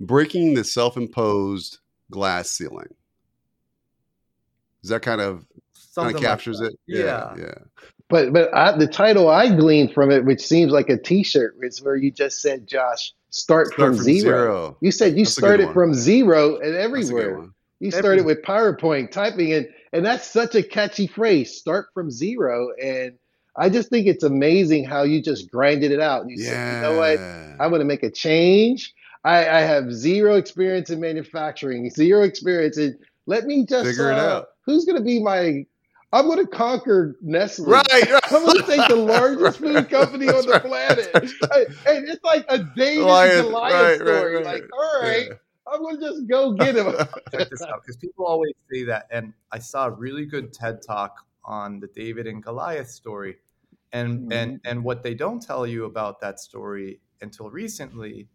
Speaker 3: Breaking the self-imposed glass ceiling. Is that kind of Something kind of captures
Speaker 1: like
Speaker 3: it?
Speaker 1: Yeah,
Speaker 3: yeah.
Speaker 2: But but I, the title I gleaned from it, which seems like a T-shirt, is where you just said, "Josh, start, start from, from zero. zero. You said you That's started from zero and everywhere. You started with PowerPoint typing and and that's such a catchy phrase. Start from zero. And I just think it's amazing how you just grinded it out. You yeah. said, you know what? I'm gonna make a change. I, I have zero experience in manufacturing, zero experience in Let me just
Speaker 3: Figure it
Speaker 2: uh,
Speaker 3: out.
Speaker 2: Who's going to be my? I'm going to conquer Nestle.
Speaker 3: Right, right.
Speaker 2: I'm going to take the largest
Speaker 3: Right.
Speaker 2: food company on the
Speaker 3: That's
Speaker 2: planet.
Speaker 3: right.
Speaker 2: And it's like a David
Speaker 3: Goliath,
Speaker 2: and Goliath
Speaker 3: right, right,
Speaker 2: story.
Speaker 3: right.
Speaker 2: Like, all right,
Speaker 3: Yeah.
Speaker 2: I'm going to just go get him.
Speaker 1: check this out because people always say that and i saw a really good ted talk on the david and goliath story and mm-hmm. and and what they don't tell you about that story until recently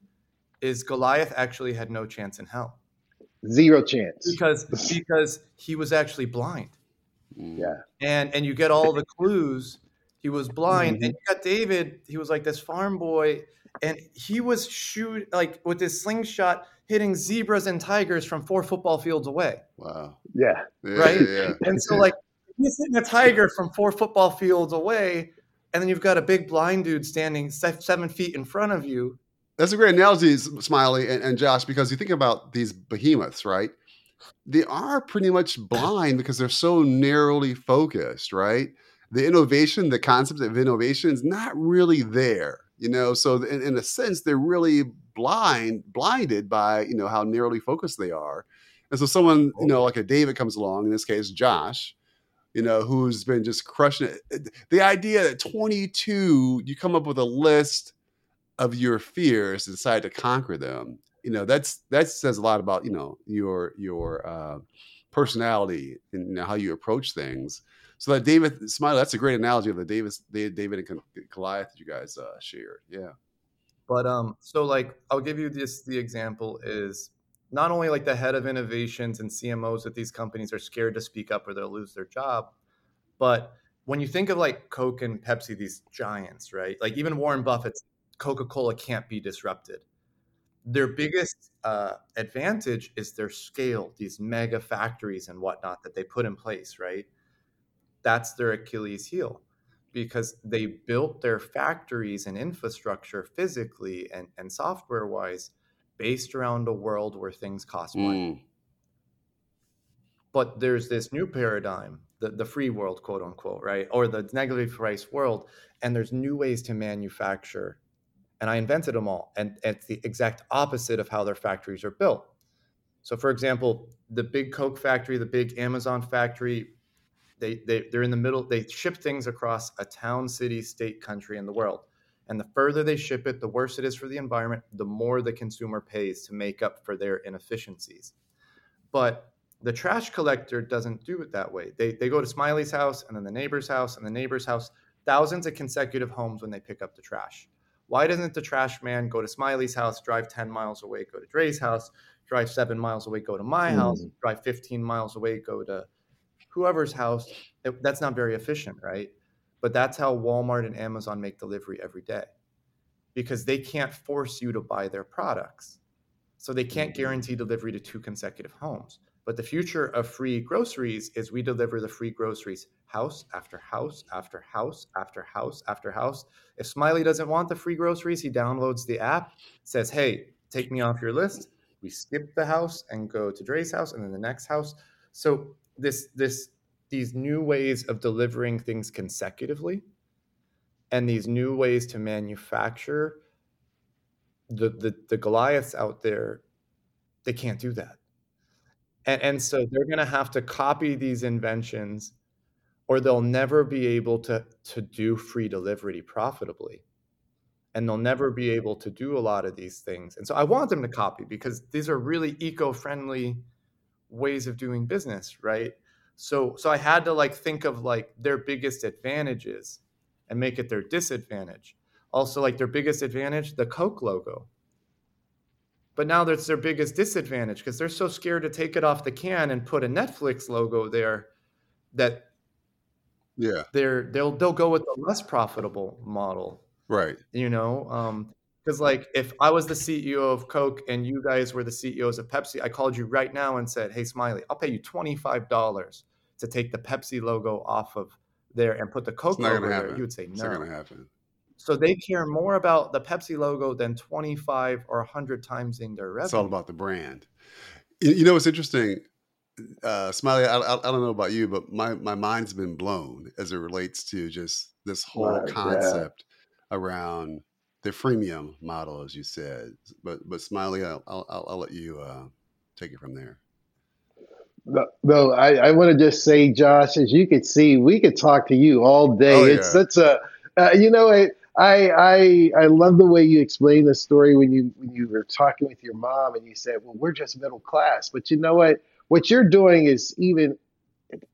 Speaker 1: is goliath actually had no chance in hell
Speaker 2: Zero chance.
Speaker 1: because because he was actually blind.
Speaker 2: Yeah.
Speaker 1: and and you get all the clues he was blind
Speaker 2: Mhm.
Speaker 1: and you got david he was like this farm boy and he was shoot like with his slingshot hitting zebras and tigers from four football fields away
Speaker 3: Wow.
Speaker 2: Yeah.
Speaker 3: Yeah,
Speaker 1: Right?
Speaker 3: Yeah, yeah.
Speaker 1: and so like he's hitting a tiger from four football fields away and then you've got a big blind dude standing seven feet in front of you
Speaker 3: That's a great analogy, Smiley and, and Josh, because you think about these behemoths, right? They are pretty much blind because they're so narrowly focused, right? The innovation, the concept of innovation is not really there, you know. So in, in a sense, they're really blind, blinded by you know how narrowly focused they are. And so someone, you know, like a David comes along, in this case, Josh, you know, who's been just crushing it. The idea that 22, you come up with a list of your fears and decide to conquer them you know that's that says a lot about you know your your uh, personality and you know, how you approach things. So that david smiley that's a great analogy of the davis david and goliath that you guys uh, shared. Yeah.
Speaker 1: But um, so like I'll give you this the example is not only like the head of innovations and CMOs at these companies are scared to speak up or they'll lose their job, but when you think of like Coke and Pepsi, these giants, right? Like even Warren Buffett's Coca Cola can't be disrupted. Their biggest uh, advantage is their scale, these mega factories and whatnot that they put in place, right? That's their Achilles heel because they built their factories and infrastructure physically and, and software wise based around a world where things cost money.
Speaker 3: Mm,
Speaker 1: But there's this new paradigm, the, the free world, quote unquote, right? Or the negative price world. And there's new ways to manufacture. And I invented them all. And it's the exact opposite of how their factories are built. So, for example, the big Coke factory, the big Amazon factory, they, they, they're in the middle, they ship things across a town, city, state, country, and the world. And the further they ship it, the worse it is for the environment, the more the consumer pays to make up for their inefficiencies. But the trash collector doesn't do it that way. They, they go to Smiley's house and then the neighbor's house and the neighbor's house, thousands of consecutive homes when they pick up the trash. Why doesn't the trash man go to Smiley's house, drive 10 miles away, go to Dre's house, drive seven miles away, go to my hmm. house, drive 15 miles away, go to whoever's house? It- that's not very efficient, right? But that's how Walmart and Amazon make delivery every day because they can't force you to buy their products. So they can't hmm. guarantee delivery to two consecutive homes. But the future of free groceries is we deliver the free groceries house after house after house after house after house. If Smiley doesn't want the free groceries, he downloads the app, says, Hey, take me off your list. We skip the house and go to Dre's house and then the next house. So this this these new ways of delivering things consecutively and these new ways to manufacture the the, the Goliaths out there, they can't do that. And, and so they're going to have to copy these inventions or they'll never be able to, to do free delivery profitably. And they'll never be able to do a lot of these things. And so I want them to copy because these are really eco friendly ways of doing business, right? So, so I had to like think of like their biggest advantages and make it their disadvantage. Also, like their biggest advantage, the Coke logo. But now that's their biggest disadvantage because they're so scared to take it off the can and put a Netflix logo there that
Speaker 3: yeah
Speaker 1: they're they'll they'll go with the less profitable model.
Speaker 3: right
Speaker 1: You know, um, because like if I was the CEO of Coke and you guys were the CEOs of Pepsi, I called you right now and said, "Hey, Smiley, I'll pay you twenty five dollars to take the Pepsi logo off of there and put the Coke logo there." You would say no
Speaker 3: it's not
Speaker 1: no.
Speaker 3: gonna happen
Speaker 1: So they care more about the Pepsi logo than 25 or 100 times in their revenue.
Speaker 3: it's all about the brand you, you know it's interesting uh, Smiley, I, I, I don't know about you, but my, my mind's been blown as it relates to just this whole
Speaker 2: Right, yeah.
Speaker 3: concept around the freemium model, as you said. But but Smiley, I'll I'll, I'll, I'll let you uh, take it from there.
Speaker 2: No, no I, I want to just say, Josh, as you can see, we could talk to you all day.
Speaker 3: Oh,
Speaker 2: it's such a, uh, you know, I, I, I, I love the way you explain the story when you when you were talking with your mom and you said, "Well, we're just middle class," but you know what? What you're doing is even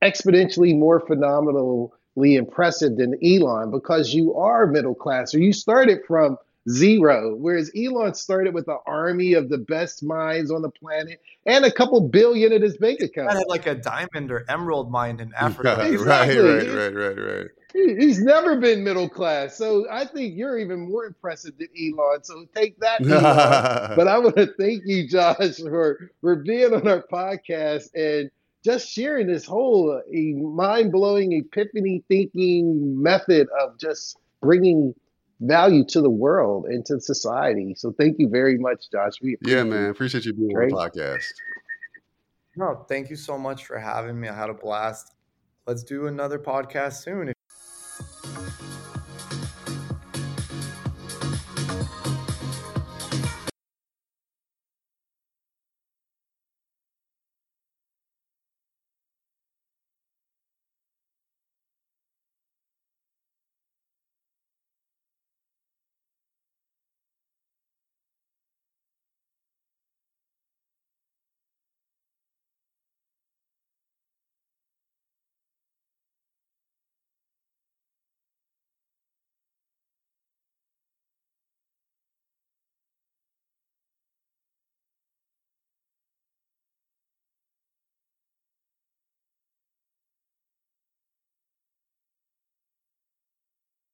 Speaker 2: exponentially more phenomenally impressive than Elon because you are middle class or you started from zero, whereas Elon started with an army of the best minds on the planet and a couple billion in his bank
Speaker 4: I
Speaker 2: account.
Speaker 4: had like a diamond or emerald mine in
Speaker 3: right,
Speaker 4: Africa.
Speaker 2: Exactly.
Speaker 3: right, right, right, right.
Speaker 2: He- He's never been middle class, so I think you're even more impressive than Elon. So take that, Elon. But I want to thank you, Josh, for for being on our podcast and just sharing this whole uh, mind blowing epiphany thinking method of just bringing value to the world and to society. So thank you very much, Josh. We
Speaker 3: yeah, man. Appreciate you being
Speaker 2: Great.
Speaker 3: on the podcast.
Speaker 4: No, thank you so much for having me. I had a blast. Let's do another podcast soon.